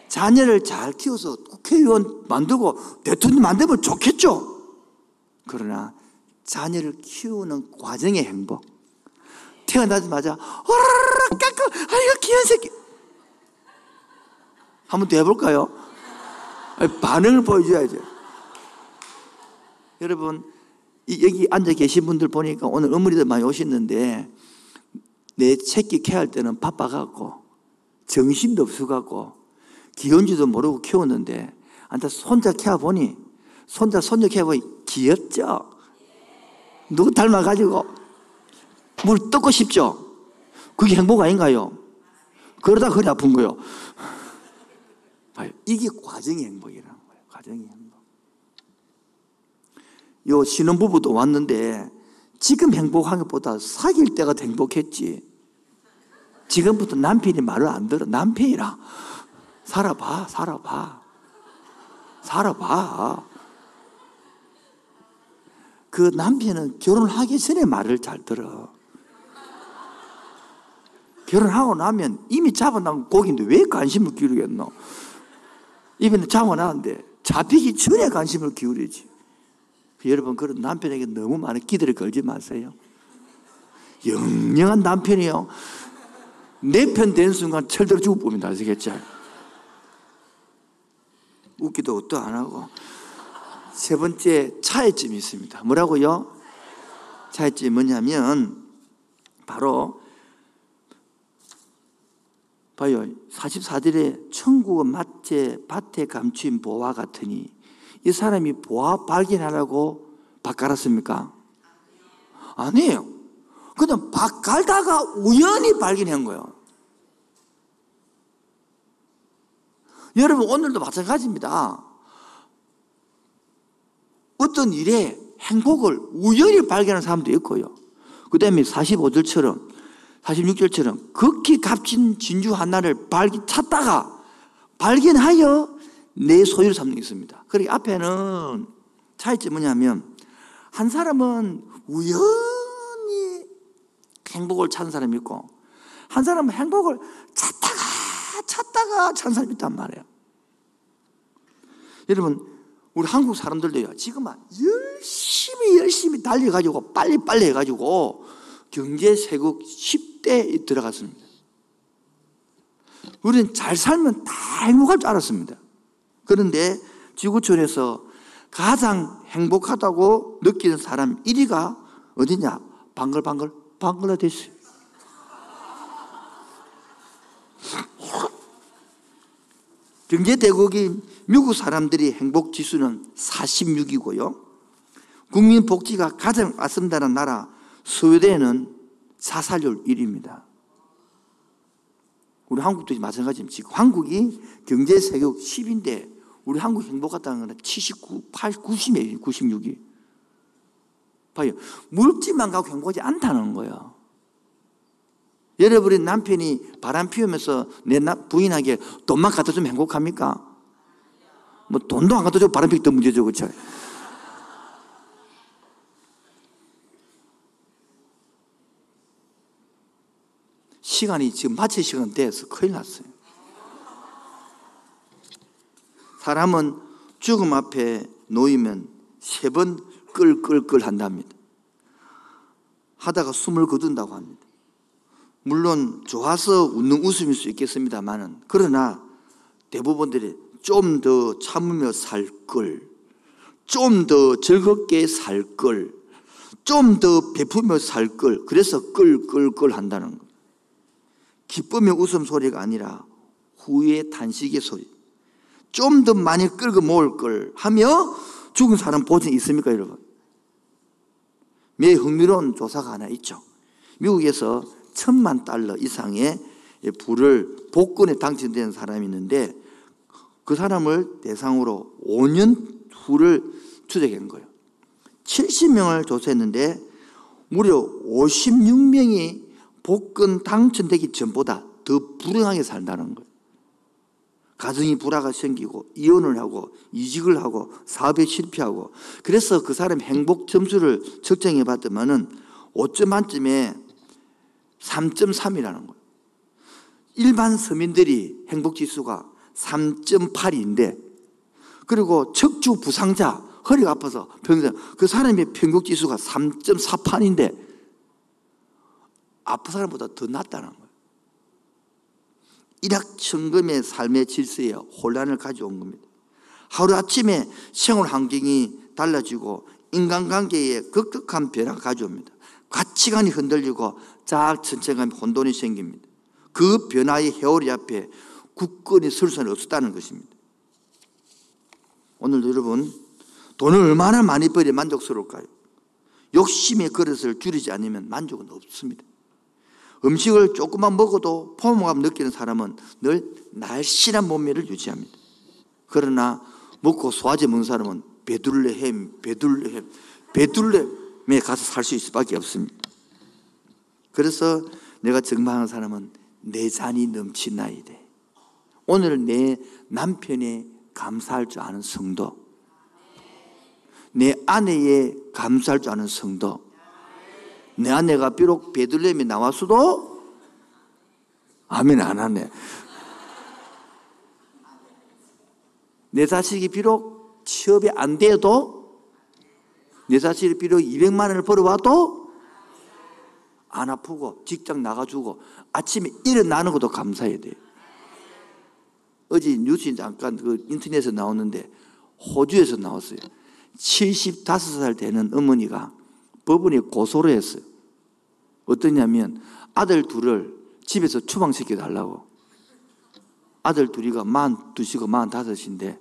자녀를 잘 키워서 국회의원 만들고 대통령 만들면 좋겠죠. 그러나 자녀를 키우는 과정의 행복. 태어나자마자 어라라 깎아 아이고 귀한 새끼. 한번 더 해볼까요? 반응을 보여줘야죠. 여러분 여기 앉아 계신 분들 보니까 오늘 어머니들 많이 오셨는데 내 새끼 케어할 때는 바빠갖고 정신도 없어갖고 귀여운지도 모르고 키웠는데 안타 손자 케어 보니 손자 손녀 케어 보니 귀엽죠? 누구 닮아가지고 물 뜯고 싶죠? 그게 행복 아닌가요? 그러다 허리 아픈 거요. 이게 과정의 행복이라는 거예요. 과정의 행복. 요 신혼부부도 왔는데 지금 행복한 것보다 사귈 때가 더 행복했지. 지금부터 남편이 말을 안 들어. 남편이라. 살아봐, 살아봐. 살아봐. 그 남편은 결혼하기 전에 말을 잘 들어. 결혼하고 나면 이미 잡아놓은 고기인데 왜 관심을 기울이겠노? 이번에 잡아놨는데 잡히기 전에 관심을 기울이지. 여러분, 그런 남편에게 너무 많은 기대를 걸지 마세요. 영영한 남편이요. 내 편 된 순간 철들어 죽을 봅니다. 아시겠죠? 웃기도 또안 하고. 세 번째 차이점이 있습니다. 뭐라고요? 차이점이 뭐냐면, 바로, 봐요. 44절에 천국은 마치 밭에 감춘 보화 같으니 이 사람이 보아 발견하라고 밭 갈았습니까? 아니에요. 그냥 밭 갈다가 우연히 발견한 거예요. 여러분, 오늘도 마찬가지입니다. 어떤 일에 행복을 우연히 발견한 사람도 있고요. 그 다음에 45절처럼, 46절처럼 극히 값진 진주 하나를 발견, 찾다가 발견하여 내 소유를 삼는 게 있습니다. 그리고 앞에는 차이점이 뭐냐면 한 사람은 우연히 행복을 찾은 사람이 있고 한 사람은 행복을 찾다가 찾다가 찾은 사람이 있단 말이에요. 여러분 우리 한국 사람들도요 지금 열심히 열심히 달려가지고 빨리 빨리 해가지고 경제 세국 10대에 들어갔습니다. 우리는 잘 살면 다 행복할 줄 알았습니다. 그런데 지구촌에서 가장 행복하다고 느끼는 사람 1위가 어디냐? 방글방글 방글라데시. 경제 대국인 미국 사람들이 행복 지수는 46이고요. 국민 복지가 가장 아름다운 나라 스웨덴은 사살률 1위입니다. 우리 한국도 마찬가지입니다. 지금 한국이 경제 세계 10인데 우리 한국 행복하다는 거는 79, 8, 90이에요. 96이. 봐요. 물질만 갖고 행복하지 않다는 거예요. 여러분의 남편이 바람 피우면서 내 부인에게 돈만 갖다 주면 행복합니까? 뭐 돈도 안 갖다 주고 바람 피우기 더 문제죠. 그렇죠? 시간이 지금 마칠 시간 돼서 큰일 났어요. 사람은 죽음 앞에 놓이면 세 번 끌끌끌 한답니다. 하다가 숨을 거둔다고 합니다. 물론 좋아서 웃는 웃음일 수 있겠습니다만은 그러나 대부분들이 좀 더 참으며 살 걸, 좀 더 즐겁게 살 걸, 좀 더 베푸며 살 걸, 그래서 끌끌끌 한다는 거. 기쁨의 웃음 소리가 아니라 후회의 탄식의 소리. 좀 더 많이 끌고 모을 걸 하며 죽은 사람 보증 있습니까, 여러분? 매 흥미로운 조사가 하나 있죠. 미국에서 천만 달러 이상의 부를 복권에 당첨된 사람이 있는데 그 사람을 대상으로 5년 후를 추적한 거예요. 70명을 조사했는데 무려 56명이 복권 당첨되기 전보다 더 불행하게 산다는 거예요. 가정이 불화가 생기고 이혼을 하고 이직을 하고 사업에 실패하고 그래서 그 사람 행복 점수를 측정해 봤더만은 5점 만점에 3.3이라는 거예요. 일반 서민들이 행복 지수가 3.8인데 그리고 척추 부상자 허리가 아파서 평생 그 사람의 평균 지수가 3.48인데 아픈 사람보다 더 낫다는 거예요. 일확천금의 삶의 질서에 혼란을 가져온 겁니다. 하루아침에 생활 환경이 달라지고 인간관계에 극극한 변화가 가져옵니다. 가치관이 흔들리고 자아천천감이 혼돈이 생깁니다. 그 변화의 해오리 앞에 굳건히 설 수는 없었다는 것입니다. 오늘 여러분 돈을 얼마나 많이 벌이 만족스러울까요? 욕심의 그릇을 줄이지 않으면 만족은 없습니다. 음식을 조금만 먹어도 포만감 느끼는 사람은 늘 날씬한 몸매를 유지합니다. 그러나 먹고 소화제 먹는 사람은 베둘레헴, 베둘레헴, 베둘레헴에 가서 살 수 있을 수밖에 없습니다. 그래서 내가 정망하는 사람은 내 잔이 넘치나이돼. 오늘 내 남편에 감사할 줄 아는 성도, 내 아내에 감사할 줄 아는 성도, 내 아내가 비록 베들레헴에 나왔어도 아멘 안 하네. 내 자식이 비록 취업이 안 돼도 내 자식이 비록 200만 원을 벌어와도 안 아프고 직장 나가주고 아침에 일어나는 것도 감사해야 돼요. 어제 뉴스 잠깐 그 인터넷에 나왔는데 호주에서 나왔어요. 75살 되는 어머니가 법원에 고소를 했어요. 어떠냐면 아들 둘을 집에서 추방시켜 달라고. 아들 둘이가 만 두시고 만 다섯인데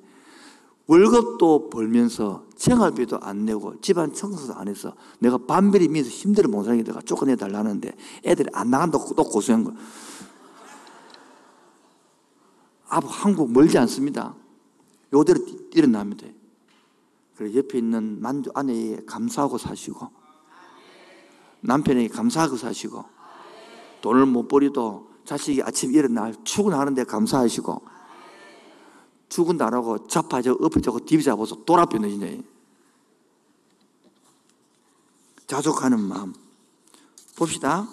월급도 벌면서 생활비도 안 내고 집안 청소도 안 해서 내가 반별이 미서 힘들어 못 살게 내가 쫓아내 달라는데 애들이 안 나간다고 또 고소한 거. 아부 한국 멀지 않습니다. 요대로 일어납니다. 그래 옆에 있는 만주 아내에 감사하고 사시고 남편에게 감사하고 사시고 돈을 못 벌이도 자식이 아침 일어나 출근하는데 감사하시고 안 하고 자빠져 엎어져고 잡아서 돌아펴는 진짜 자족하는 마음. 봅시다.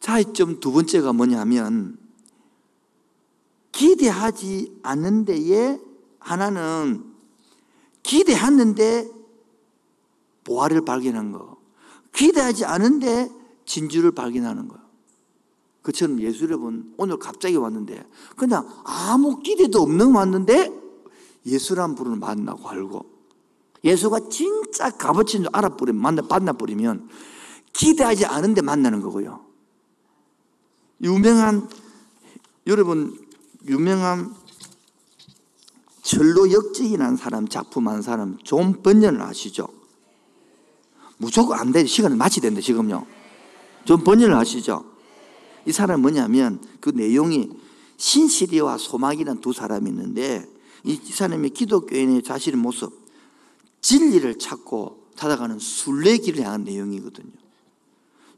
차이점 두 번째가 뭐냐면 기대하지 않는 데에 하나는 기대했는데 보화를 발견한 거 기대하지 않은데 진주를 발견하는 거예요. 그처럼 예수 여러분 오늘 갑자기 왔는데 그냥 아무 기대도 없는 왔는데 예수란 분을 만나고 알고 예수가 진짜 값어치인 줄 알아버리면 만나 만나버리면 기대하지 않은데 만나는 거고요. 유명한 여러분 유명한 천로역정이라는 사람 작품 한 사람 존 번연을 아시죠? 무조건 안 돼. 시간을 마치 된다, 지금요. 좀 번연을 하시죠? 이 사람은 뭐냐면 그 내용이 신시리와 소막이라는 두 사람이 있는데 이 사람이 기독교인의 자신의 모습, 진리를 찾고 찾아가는 순례길을 향한 내용이거든요.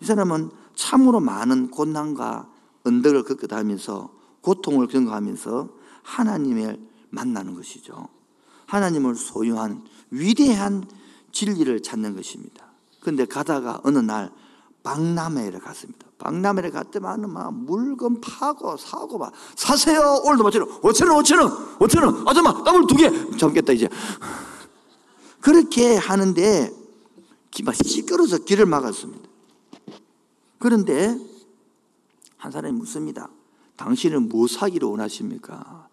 이 사람은 참으로 많은 고난과 언덕을 겪어가면서 고통을 경험하면서 하나님을 만나는 것이죠. 하나님을 소유한 위대한 진리를 찾는 것입니다. 근데 가다가 어느 날 박람회를 갔습니다. 박람회를 갔더만 막 물건 파고 사고 막 사세요. 오늘도 마치는 5천 원, 5천 원, 5천 원. 아줌마 더블 두 개. 잡겠다 이제. 그렇게 하는데 막 시끄러워서 길을 막았습니다. 그런데 한 사람이 묻습니다. 당신은 뭐 사기를 원하십니까?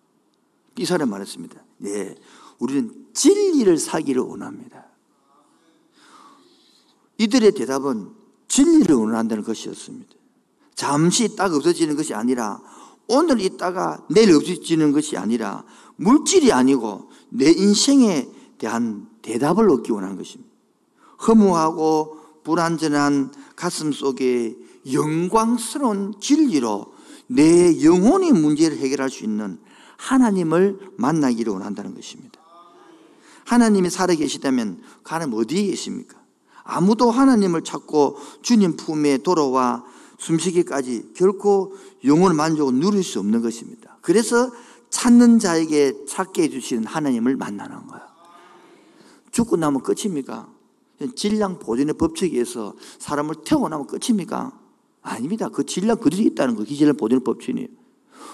이 사람이 말했습니다. 네, 우리는 진리를 사기를 원합니다. 이들의 대답은 진리를 원한다는 것이었습니다. 잠시 있다가 없어지는 것이 아니라 오늘 있다가 내일 없어지는 것이 아니라 물질이 아니고 내 인생에 대한 대답을 얻기 원하는 것입니다. 허무하고 불안전한 가슴 속에 영광스러운 진리로 내 영혼의 문제를 해결할 수 있는 하나님을 만나기를 원한다는 것입니다. 하나님이 살아계시다면 하나님 어디에 계십니까? 아무도 하나님을 찾고 주님 품에 돌아와 숨쉬기까지 결코 영혼의 만족을 누릴 수 없는 것입니다. 그래서 찾는 자에게 찾게 해주시는 하나님을 만나는 거예요. 죽고 나면 끝입니까? 질량 보존의 법칙에 서 사람을 태워나면 끝입니까? 아닙니다. 그 질량 그대로 있다는 거, 기질량 보존의 법칙이에요.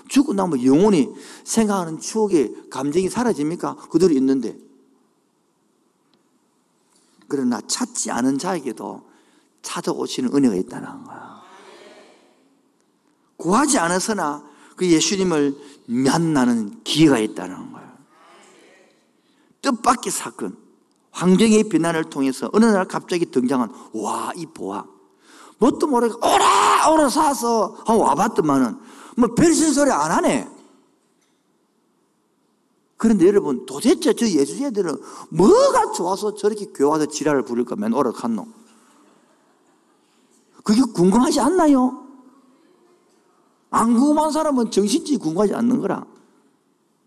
죽고 나면 영혼이 생각하는 추억의 감정이 사라집니까? 그대로 있는데. 그러나 찾지 않은 자에게도 찾아오시는 은혜가 있다는 거야. 구하지 않았으나 그 예수님을 만나는 기회가 있다는 거야. 뜻밖의 사건, 환경의 비난을 통해서 어느 날 갑자기 등장한 와, 이 보아. 뭣도 모르게 오라, 오라 사서 와봤더만은 뭐 별신 소리 안 하네. 그런데 여러분 도대체 저 예수제들은 뭐가 좋아서 저렇게 교회 와서 지랄을 부릴 거면 오라 갔노? 그게 궁금하지 않나요? 안 궁금한 사람은 정신줄이 궁금하지 않는 거라.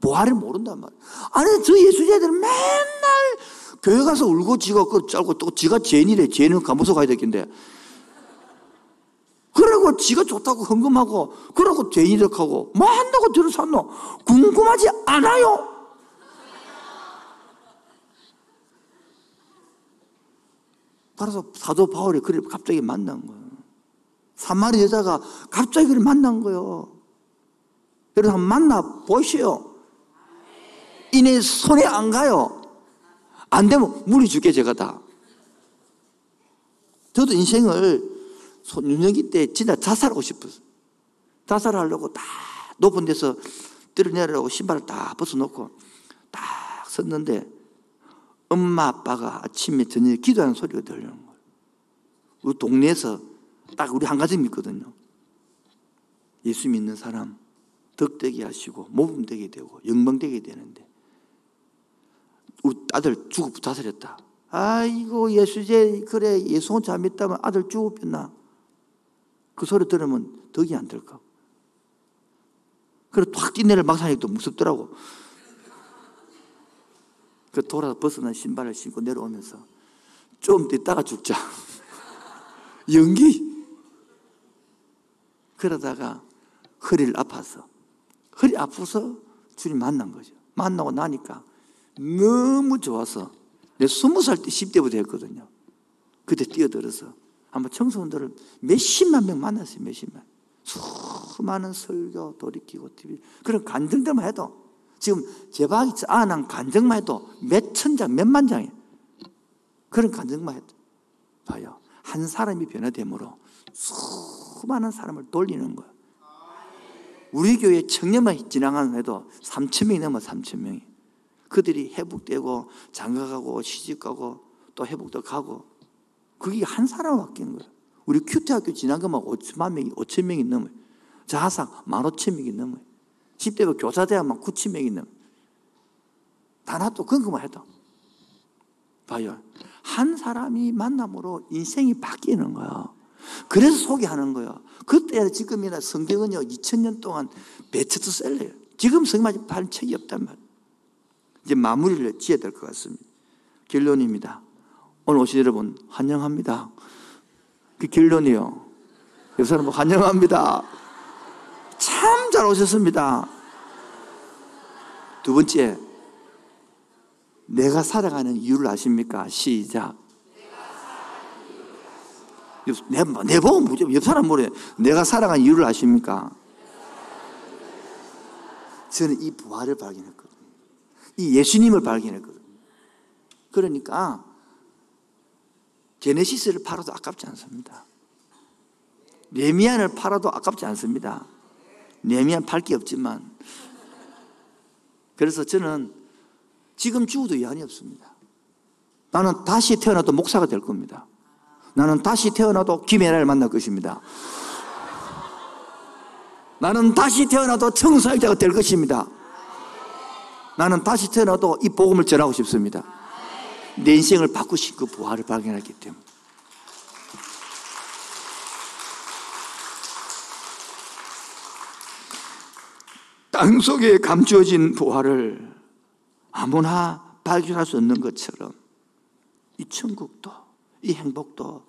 보아를 모른단 말이야. 아니, 저 예수제들은 맨날 교회 가서 울고 지가 그 짧고 또 지가 죄인이래. 죄인은 감옥서 가야 되겠는데. 그러고 지가 좋다고 헌금하고, 그러고 죄인이라고 하고, 뭐 한다고 들어 샀노? 궁금하지 않아요? 따라서 사도 바울이 그를 갑자기 만난 거예요. 사마리 여자가 갑자기 그를 만난 거예요. 여러분 한번 만나 보시오. 이내 손에 안 가요. 안 되면 물이 줄게 제가 다. 저도 인생을 윤영기 때 진짜 자살하고 싶었어요. 자살하려고 다 높은 데서 뛰어내려고 신발을 다 벗어놓고 딱 섰는데 엄마 아빠가 아침에 저녁에 기도하는 소리가 들리는 거예요. 우리 동네에서 딱 우리 한 가지 믿거든요. 예수 믿는 사람 덕되게 하시고 모범되게 되고 영광되게 되는데 우리 아들 죽어 자살했다. 아이고 예수제 그래 예수 혼자 믿다면 아들 죽었겠나? 그 소리 들으면 덕이 안 들까? 그래 탁 뛰내려 막상니또 무섭더라고. 그 돌아서 벗어난 신발을 신고 내려오면서 좀 있다가 죽자. 연기. 그러다가 허리를 아파서 허리 아프서 주님 만난 거죠. 만나고 나니까 너무 좋아서 내 스무 살 때 10대부터 했거든요. 그때 뛰어들어서 아마 청소년들을 몇십만 명 만났어요. 몇십만. 수많은 설교 돌이키고 TV 그런 간증들만 해도 지금 제방이 안한 간증만 해도 몇천 장, 몇만 장이에요. 그런 간증만 해도 봐요. 한 사람이 변화됨으로 수많은 사람을 돌리는 거예요. 우리 교회 청년만 지나가는 해도 3천 명이 넘어 3천 명이. 그들이 회복되고 장가가고 시집가고 또 회복도 가고 그게 한 사람 바뀐 거예요. 우리 큐티학교 지난 것만 5천 명이 5천 명이 넘어요. 자하상 1만 5천 명이 넘어요. 10대가 교사대학만 9천 명이 그런 것만 해도 봐요. 한 사람이 만남으로 인생이 바뀌는 거예요. 그래서 소개하는 거예요. 그때 지금이나 성경은요, 2000년 동안 베스트셀러예요. 지금 성경만 파 책이 없단 말이에요. 이제 마무리를 지어야 될 것 같습니다. 결론입니다. 오늘 오신 여러분, 환영합니다. 그 결론이요. 옆 사람 환영합니다. 참 잘 오셨습니다. 두 번째, 내가 살아가는 이유를 아십니까? 시작. 내, 내 무조건 옆 사람 뭐래? 내가 살아간 이유를 아십니까? 저는 이 부활을 발견했거든요. 이 예수님을 발견했거든요. 그러니까 제네시스를 팔아도 아깝지 않습니다. 네미안을 팔아도 아깝지 않습니다. 네미안 팔게 없지만 그래서 저는 지금 죽어도 여한이 없습니다. 나는 다시 태어나도 목사가 될 겁니다. 나는 다시 태어나도 김혜라를 만날 것입니다. 나는 다시 태어나도 청소년자가 될 것입니다. 나는 다시 태어나도 이 복음을 전하고 싶습니다. 내 인생을 바꾸신 그 부활을 발견했기 때문에. 땅 속에 감추어진 부활을 아무나 발견할 수 없는 것처럼 이 천국도 이 행복도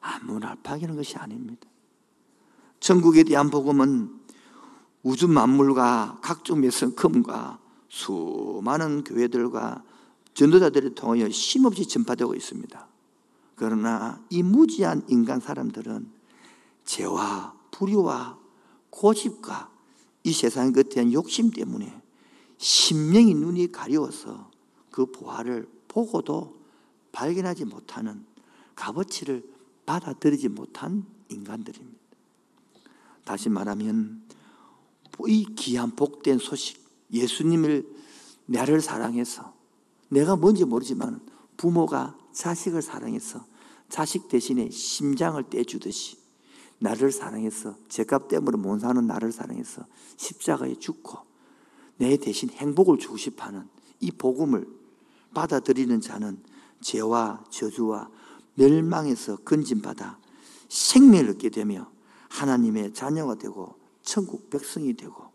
아무나 발견하는 것이 아닙니다. 천국에 대한 복음은 우주 만물과 각종 매성컴과 수많은 교회들과 전도자들을 통하여 쉼없이 전파되고 있습니다. 그러나 이 무지한 인간 사람들은 죄와 불의와 고집과 이 세상 것에 대한 욕심 때문에 신명이 눈이 가려워서 그 보화를 보고도 발견하지 못하는 값어치를 받아들이지 못한 인간들입니다. 다시 말하면 이 귀한 복된 소식 예수님을 나를 사랑해서 내가 뭔지 모르지만 부모가 자식을 사랑해서 자식 대신에 심장을 떼주듯이 나를 사랑해서 죄값 때문에 못 사는 나를 사랑해서 십자가에 죽고 내 대신 행복을 주고 싶어하는 이 복음을 받아들이는 자는 죄와 저주와 멸망에서 건진받아 생명을 얻게 되며 하나님의 자녀가 되고 천국 백성이 되고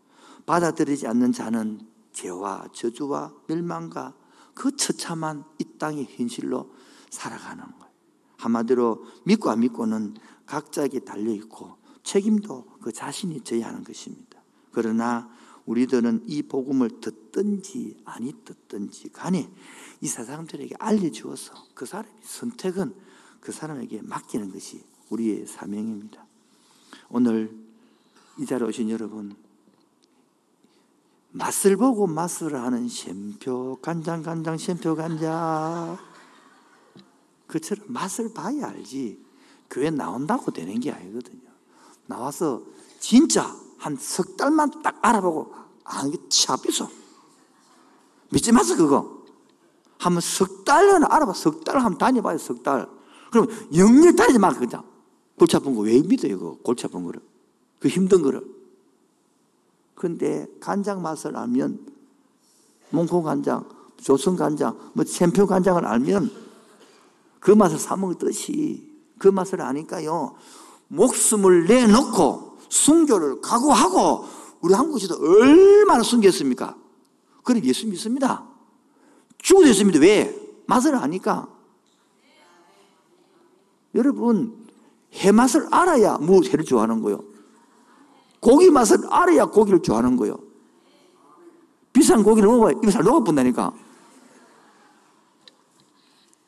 받아들이지 않는 자는 죄와 저주와 멸망과 그 처참한 이 땅의 현실로 살아가는 거예요. 한마디로 믿고 안 믿고는 각자에게 달려있고 책임도 그 자신이 져야 하는 것입니다. 그러나 우리들은 이 복음을 듣든지 아니 듣든지 간에 이 사람들에게 알려주어서 그 사람이 선택은 그 사람에게 맡기는 것이 우리의 사명입니다. 오늘 이 자리에 오신 여러분 맛을 보고 맛을 하는 샘표 간장 간장 샘표 간장 그처럼 맛을 봐야 알지 교회 나온다고 되는 게 아니거든요. 나와서 진짜 한 석 달만 딱 알아보고 아는 게 차비서 믿지 마세요 그거. 한번 석 달은 알아봐. 석 달 한번 다녀봐요 석달. 그럼 영영 다니지 마 그냥. 골치 아픈 거 왜 믿어요 그 골치 아픈 거를. 그 힘든 거를. 근데 간장 맛을 알면 몽콩 간장, 조선 간장, 뭐 챔표 간장을 알면 그 맛을 사 먹듯이 그 맛을 아니까요. 목숨을 내놓고 순교를 각오하고 우리 한국에서도 얼마나 순교했습니까? 그럼 예수 믿습니다. 죽어도 예수 믿어. 왜? 맛을 아니까. 여러분, 해맛을 알아야 무엇을 좋아하는 거요. 고기 맛을 알아야 고기를 좋아하는 거예요. 비싼 고기를 먹어야 입에 살 녹아본다니까.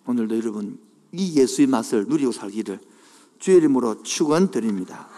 오늘도 여러분 이 예수의 맛을 누리고 살기를 주의 이름으로 축원드립니다.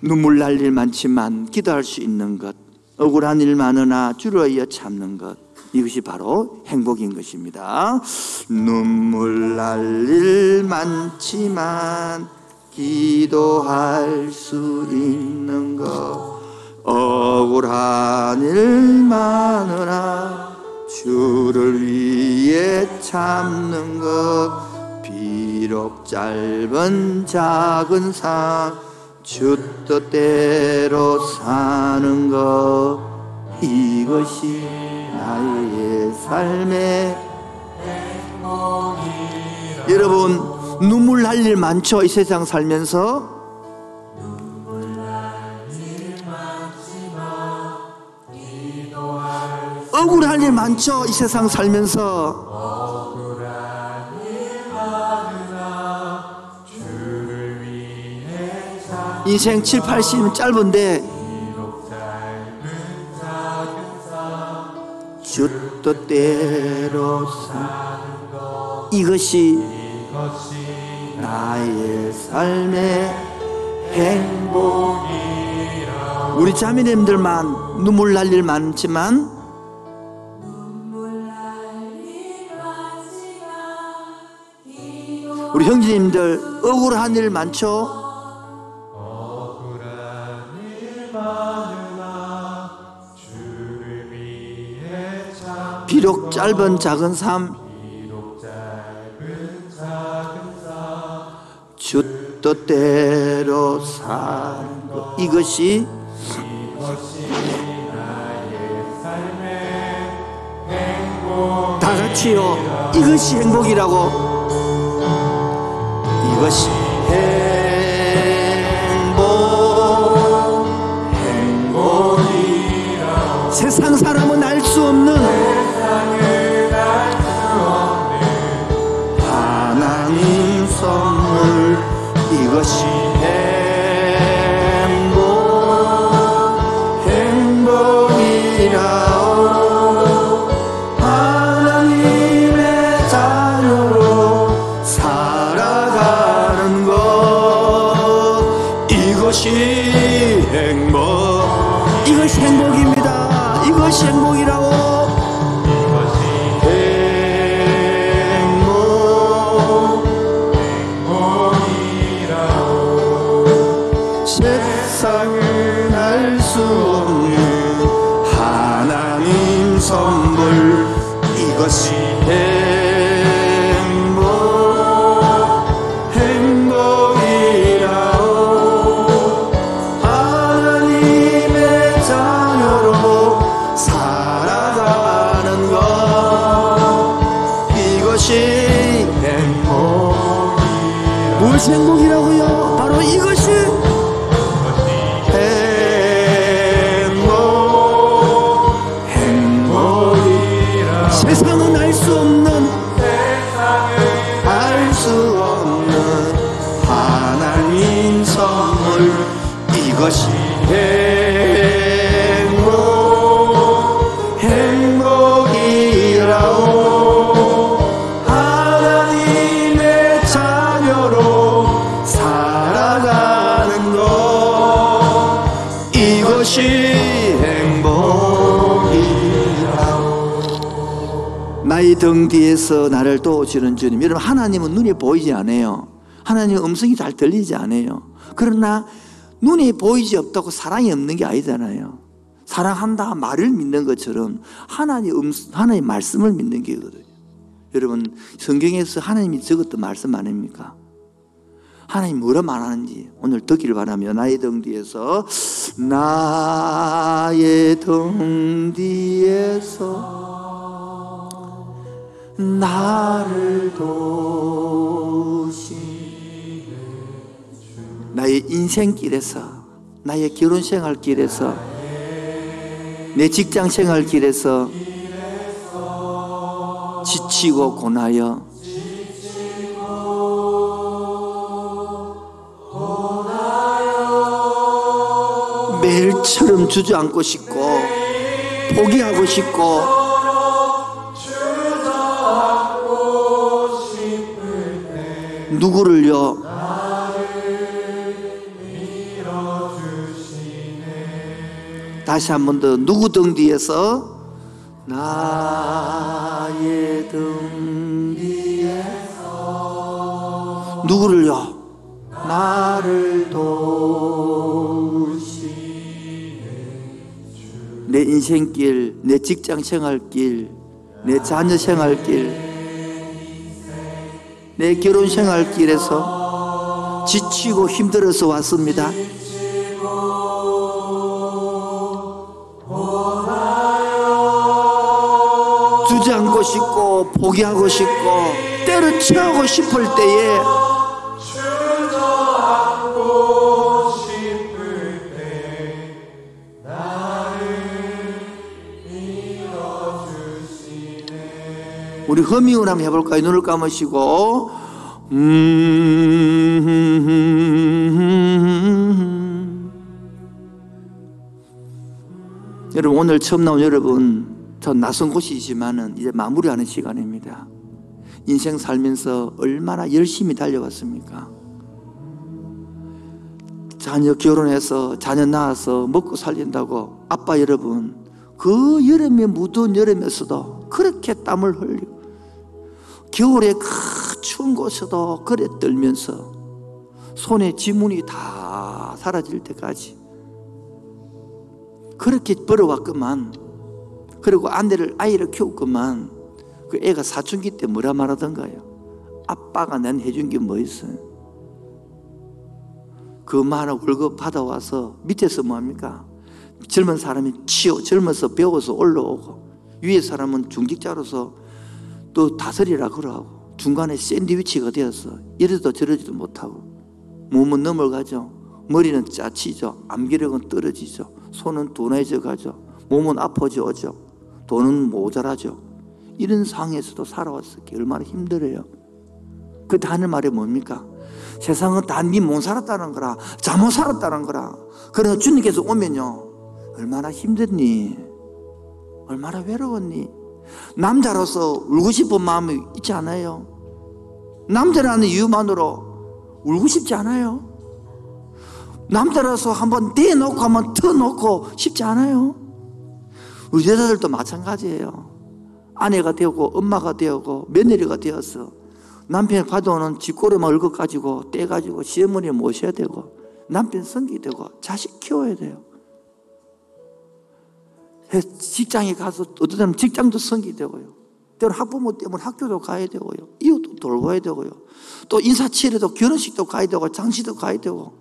눈물 날 일 많지만 기도할 수 있는 것, 억울한 일 많으나 주를 위하여 참는 것, 이것이 바로 행복인 것입니다. 눈물 날 일 많지만 기도할 수 있는 것 억울한 일 많으나 주를 위해 참는 것 비록 짧은 작은 삶 주 뜻대로 사는 것 이것이 나의 삶의 여러분 눈물 날 일 많죠? 이 세상 살면서 억울할 일 많죠 이 세상 살면서. 인생 7, 80은 짧은데 주 뜻대로 사 이것이 나의 삶의 행복이라. 우리 자매님들만 눈물 날 일 많지만 우리 형제님들 억울한 일 많죠? 비록 짧은 작은 삶 주 뜻대로 산 것. 이것이 다 같이요. 이것이 행복이라고. 이것이 행복. 행복이라. 세상 사람은 알 수 없는 주님 여러분 하나님은 눈에 보이지 않아요. 하나님 음성이 잘 들리지 않아요. 그러나 눈에 보이지 없다고 사랑이 없는 게 아니잖아요. 사랑한다 말을 믿는 것처럼 하나님 음, 하나님 말씀을 믿는 게거든요. 여러분 성경에서 하나님이 적었던 말씀 아닙니까? 하나님 뭐라 말하는지 오늘 듣기를 바라며 나의 등 뒤에서 나의 등 뒤에서 나를 도우시네. 나의 인생길에서 나의 결혼 생활 길에서 내 직장 생활 길에서 지치고 고나여 매일처럼 주저앉고 싶고 포기하고 싶고 누구를요? 다시 한 번 더 누구 등 뒤에서 나의 등 뒤에서 누구를요? 나를 도우시네 내 인생길, 내 직장 생활길, 내 자녀 생활길, 내 결혼 생활 길에서 지치고 힘들어서 왔습니다. 주저앉고 싶고 포기하고 싶고 때려치우고 싶을 때에 우리 허밍을 한번 해볼까요? 눈을 감으시고 음 여러분 오늘 처음 나온 여러분 저 낯선 곳이지만은 이제 마무리하는 시간입니다. 인생 살면서 얼마나 열심히 달려왔습니까? 자녀 결혼해서 자녀 낳아서 먹고 살린다고 아빠 여러분 그 여름에 무더운 여름에서도 그렇게 땀을 흘리고 겨울에 그 추운 곳에서도 그래 떨면서 손에 지문이 다 사라질 때까지 그렇게 벌어왔구만 그리고 아내를 아이를 키웠구만 그 애가 사춘기 때 뭐라 말하던가요? 아빠가 난 해준 게 뭐 있어요? 그 많은 월급 받아와서 밑에서 뭐합니까? 젊은 사람이 치워 젊어서 배워서 올라오고 위에 사람은 중직자로서 또 다스리라 그러고 중간에 샌드위치가 되어서 이래도 저러지도 못하고 몸은 넘어가죠. 머리는 짜치죠. 암기력은 떨어지죠. 손은 둔해져 가죠. 몸은 아파져죠. 돈은 모자라죠. 이런 상황에서도 살아왔었기 얼마나 힘들어요. 그때 하는 말이 뭡니까? 세상은 다니못 살았다는 거라 잘못 살았다는 거라. 그래서 주님께서 오면요. 얼마나 힘들니? 얼마나 외로웠니 남자로서 울고 싶은 마음이 있지 않아요? 남자라는 이유만으로 울고 싶지 않아요? 남자라서 한번 대놓고 한번 터놓고 싶지 않아요? 우리 여자들도 마찬가지예요. 아내가 되고 엄마가 되고 며느리가 되어서 남편이 받아오는 쥐꼬리만 얼굴 가지고 떼가지고 시어머니 모셔야 되고 남편 성기 되고 자식 키워야 돼요. 직장에 가서 어떤 사람 직장도 성기 되고요. 때로 학부모 때문에 학교도 가야 되고요. 이웃도 돌봐야 되고요. 또 인사치레도 결혼식도 가야 되고 장시도 가야 되고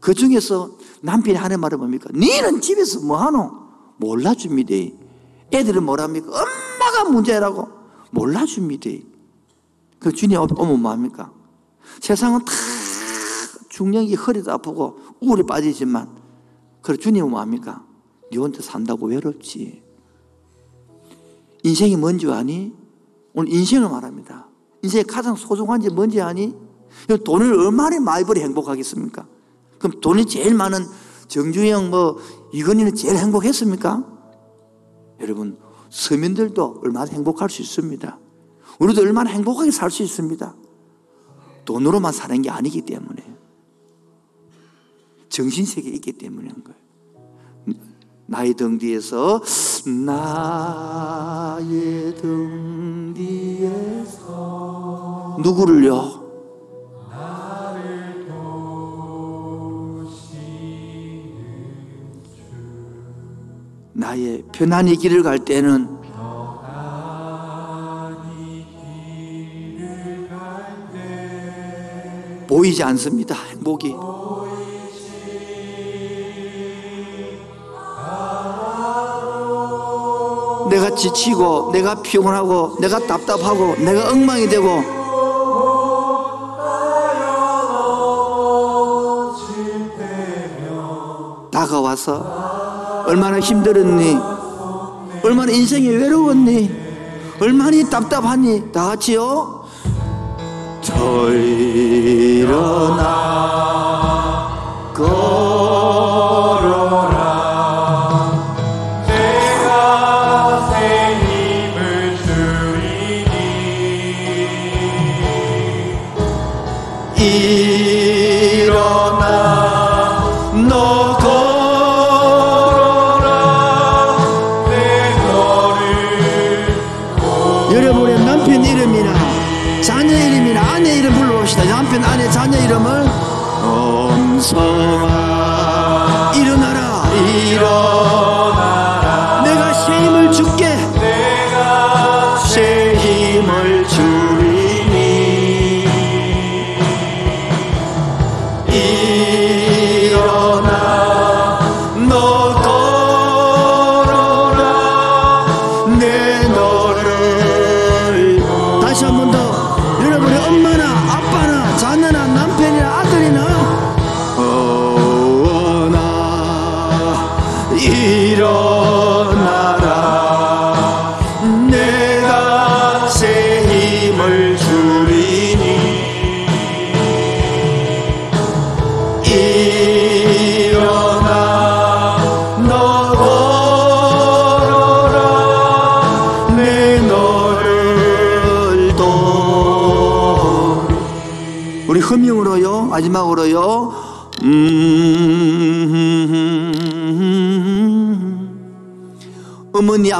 그 중에서 남편이 하는 말은 뭡니까? 너는 집에서 뭐하노? 몰라줍니다. 애들은 뭐랍니까? 엄마가 문제라고 몰라줍니다. 그 주님 오면 뭐합니까? 세상은 다 중년기 허리도 아프고 우울에 빠지지만 그 주님은 뭐합니까? 네 혼자 산다고 외롭지. 인생이 뭔지 아니? 오늘 인생을 말합니다. 인생이 가장 소중한 지 뭔지 아니? 돈을 얼마나 많이 벌이 행복하겠습니까? 그럼 돈이 제일 많은 정주영 뭐 이건희는 제일 행복했습니까? 여러분 서민들도 얼마나 행복할 수 있습니다. 우리도 얼마나 행복하게 살 수 있습니다. 돈으로만 사는 게 아니기 때문에. 정신세계에 있기 때문인 거예요. 나의 등 뒤에서 나의 등 뒤에서 누구를요? 나의 편안히 길을 갈 때는 보이지 않습니다. 행복이. 내가 지치고, 내가 피곤하고, 내가 답답하고, 내가 엉망이 되고, 다가와서 얼마나 힘들었니? 얼마나 인생이 외로웠니? 얼마나 답답하니? 다 같이요? 저 일어나 걸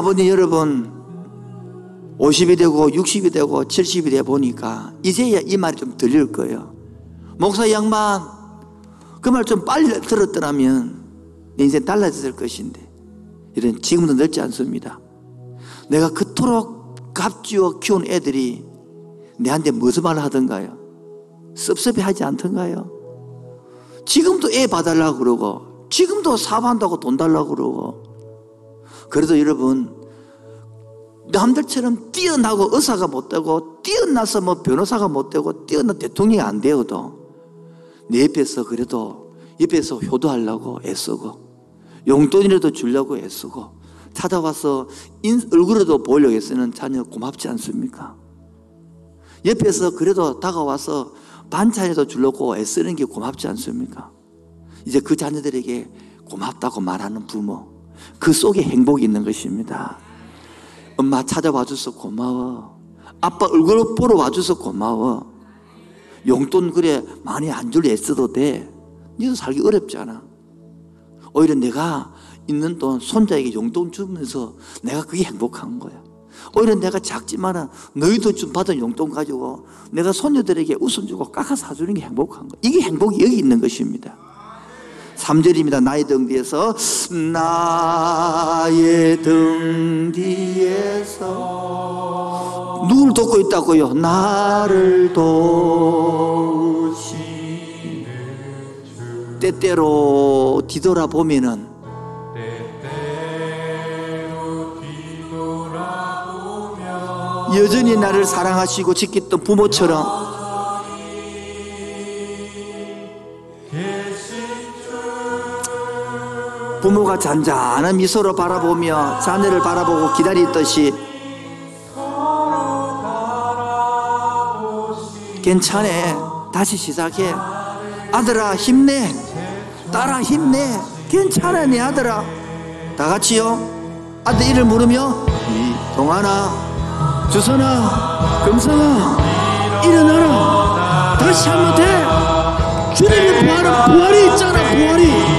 아버님 여러분 50이 되고 60이 되고 70이 돼 보니까 이제야 이 말이 좀 들릴 거예요 목사 양반 그 말 좀 빨리 들었더라면 내 인생 달라졌을 것인데 이런 지금도 넓지 않습니다 내가 그토록 값지어 키운 애들이 내한테 무슨 말을 하던가요? 섭섭해 하지 않던가요? 지금도 애 봐달라고 그러고 지금도 사업한다고 돈 달라고 그러고 그래도 여러분 남들처럼 뛰어나고 의사가 못 되고 뛰어나서 뭐 변호사가 못 되고 뛰어난 대통령이 안 되어도 내 옆에서 그래도 옆에서 효도하려고 애쓰고 용돈이라도 주려고 애쓰고 찾아와서 인, 얼굴에도 보려고 애쓰는 자녀 고맙지 않습니까? 옆에서 그래도 다가와서 반찬이라도 주려고 애쓰는 게 고맙지 않습니까? 이제 그 자녀들에게 고맙다고 말하는 부모 그 속에 행복이 있는 것입니다. 엄마 찾아와 줘서 고마워. 아빠 얼굴 보러 와 줘서 고마워. 용돈 그래 많이 안 줄 애써도 돼. 니도 살기 어렵잖아. 오히려 내가 있는 돈 손자에게 용돈 주면서 내가 그게 행복한 거야. 오히려 내가 작지만은 너희도 좀 받은 용돈 가지고 내가 손녀들에게 웃음 주고 깎아 사주는 게 행복한 거야. 이게 행복이 여기 있는 것입니다. 3절입니다. 나의 등 뒤에서 나의 등 뒤에서 누굴 돕고 있다고요? 나를 도우시는 때때로 뒤돌아보면은 여전히 나를 사랑하시고 지켰던 부모처럼 부모가 잔잔한 미소로 바라보며 자녀를 바라보고 기다리듯이 괜찮아 다시 시작해. 아들아 힘내. 딸아 힘내. 괜찮아 내 아들아. 다 같이요. 아들 이름 부르며 이동하나 주선아 금성아 일어나라. 다시 하면 돼. 주님의 부활은 부활이 있잖아 부활이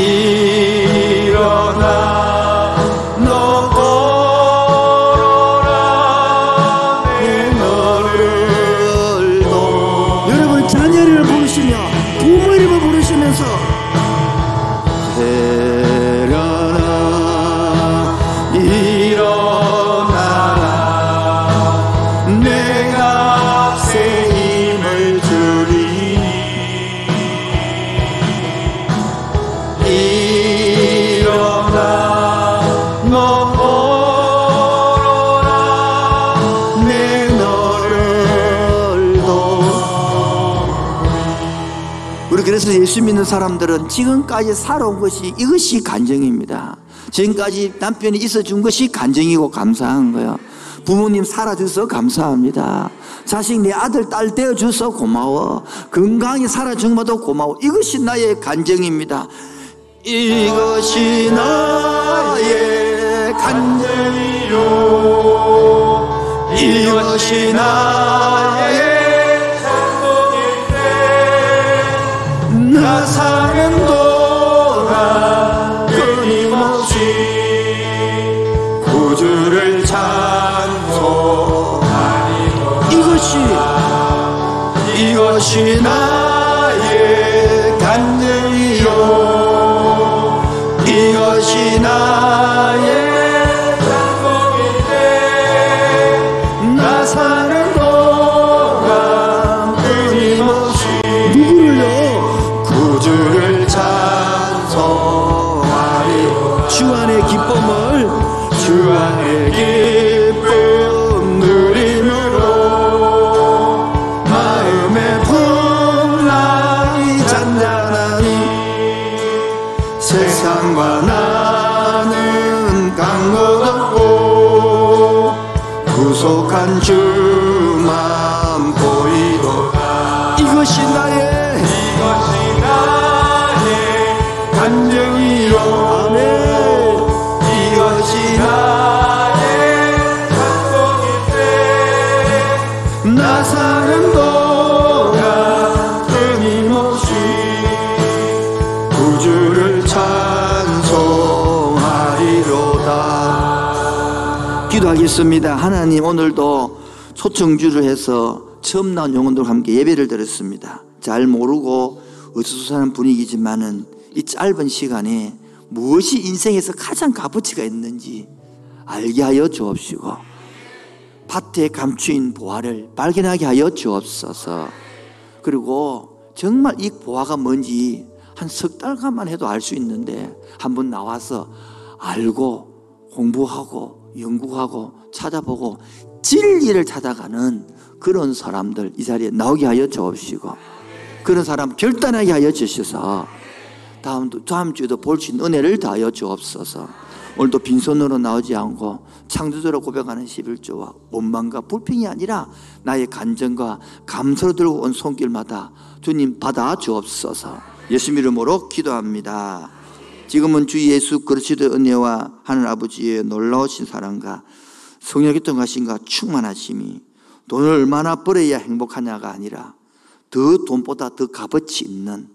일 예수 믿는 사람들은 지금까지 살아온 것이 이것이 간정입니다. 지금까지 남편이 있어준 것이 간정이고 감사한 거예요. 부모님 살아줘서 감사합니다. 자식 내 아들 딸 되어줘서 고마워. 건강히 살아준 것도 고마워. 이것이 나의 간정입니다. 이것이 나의 간증이요. 이것이 나의 나 사는 동안 끊임없이 구주를 찬송하니 이것이 이것이 나 기도하겠습니다 하나님 오늘도 초청주를 해서 처음 나온 영혼들과 함께 예배를 드렸습니다 잘 모르고 어수선한 분위기지만은 이 짧은 시간에 무엇이 인생에서 가장 값어치가 있는지 알게 하여 주옵시고 밭에 감추인 보화를 발견하게 하여 주옵소서. 그리고 정말 이 보화가 뭔지 한 석 달간만 해도 알 수 있는데 한번 나와서 알고 공부하고 연구하고 찾아보고 진리를 찾아가는 그런 사람들 이 자리에 나오게 하여 주옵시고 그런 사람 결단하게 하여 주셔서 다음, 다음 주에도 볼 수 있는 은혜를 다하여 주옵소서. 오늘도 빈손으로 나오지 않고 창조주로 고백하는 11조와 원망과 불평이 아니라 나의 간정과 감사로 들고 온 손길마다 주님 받아 주옵소서. 예수 이름으로 기도합니다. 지금은 주 예수 그리스도의 은혜와 하늘 아버지의 놀라우신 사랑과 성령의 동하신과 충만하심이 돈을 얼마나 벌어야 행복하냐가 아니라 더 돈보다 더 값어치 있는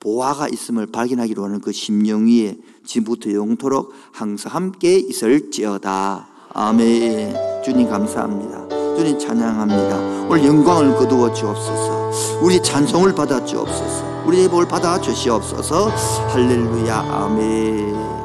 보화가 있음을 발견하기로 하는 그 심령 위에 지금부터 영토록 항상 함께 있을지어다. 아멘. 주님 감사합니다. 주님 찬양합니다. 오늘 영광을 거두어 주옵소서. 우리 찬송을 받아 주옵소서. 우리의 볼 받아 주시옵소서. 할렐루야. 아멘.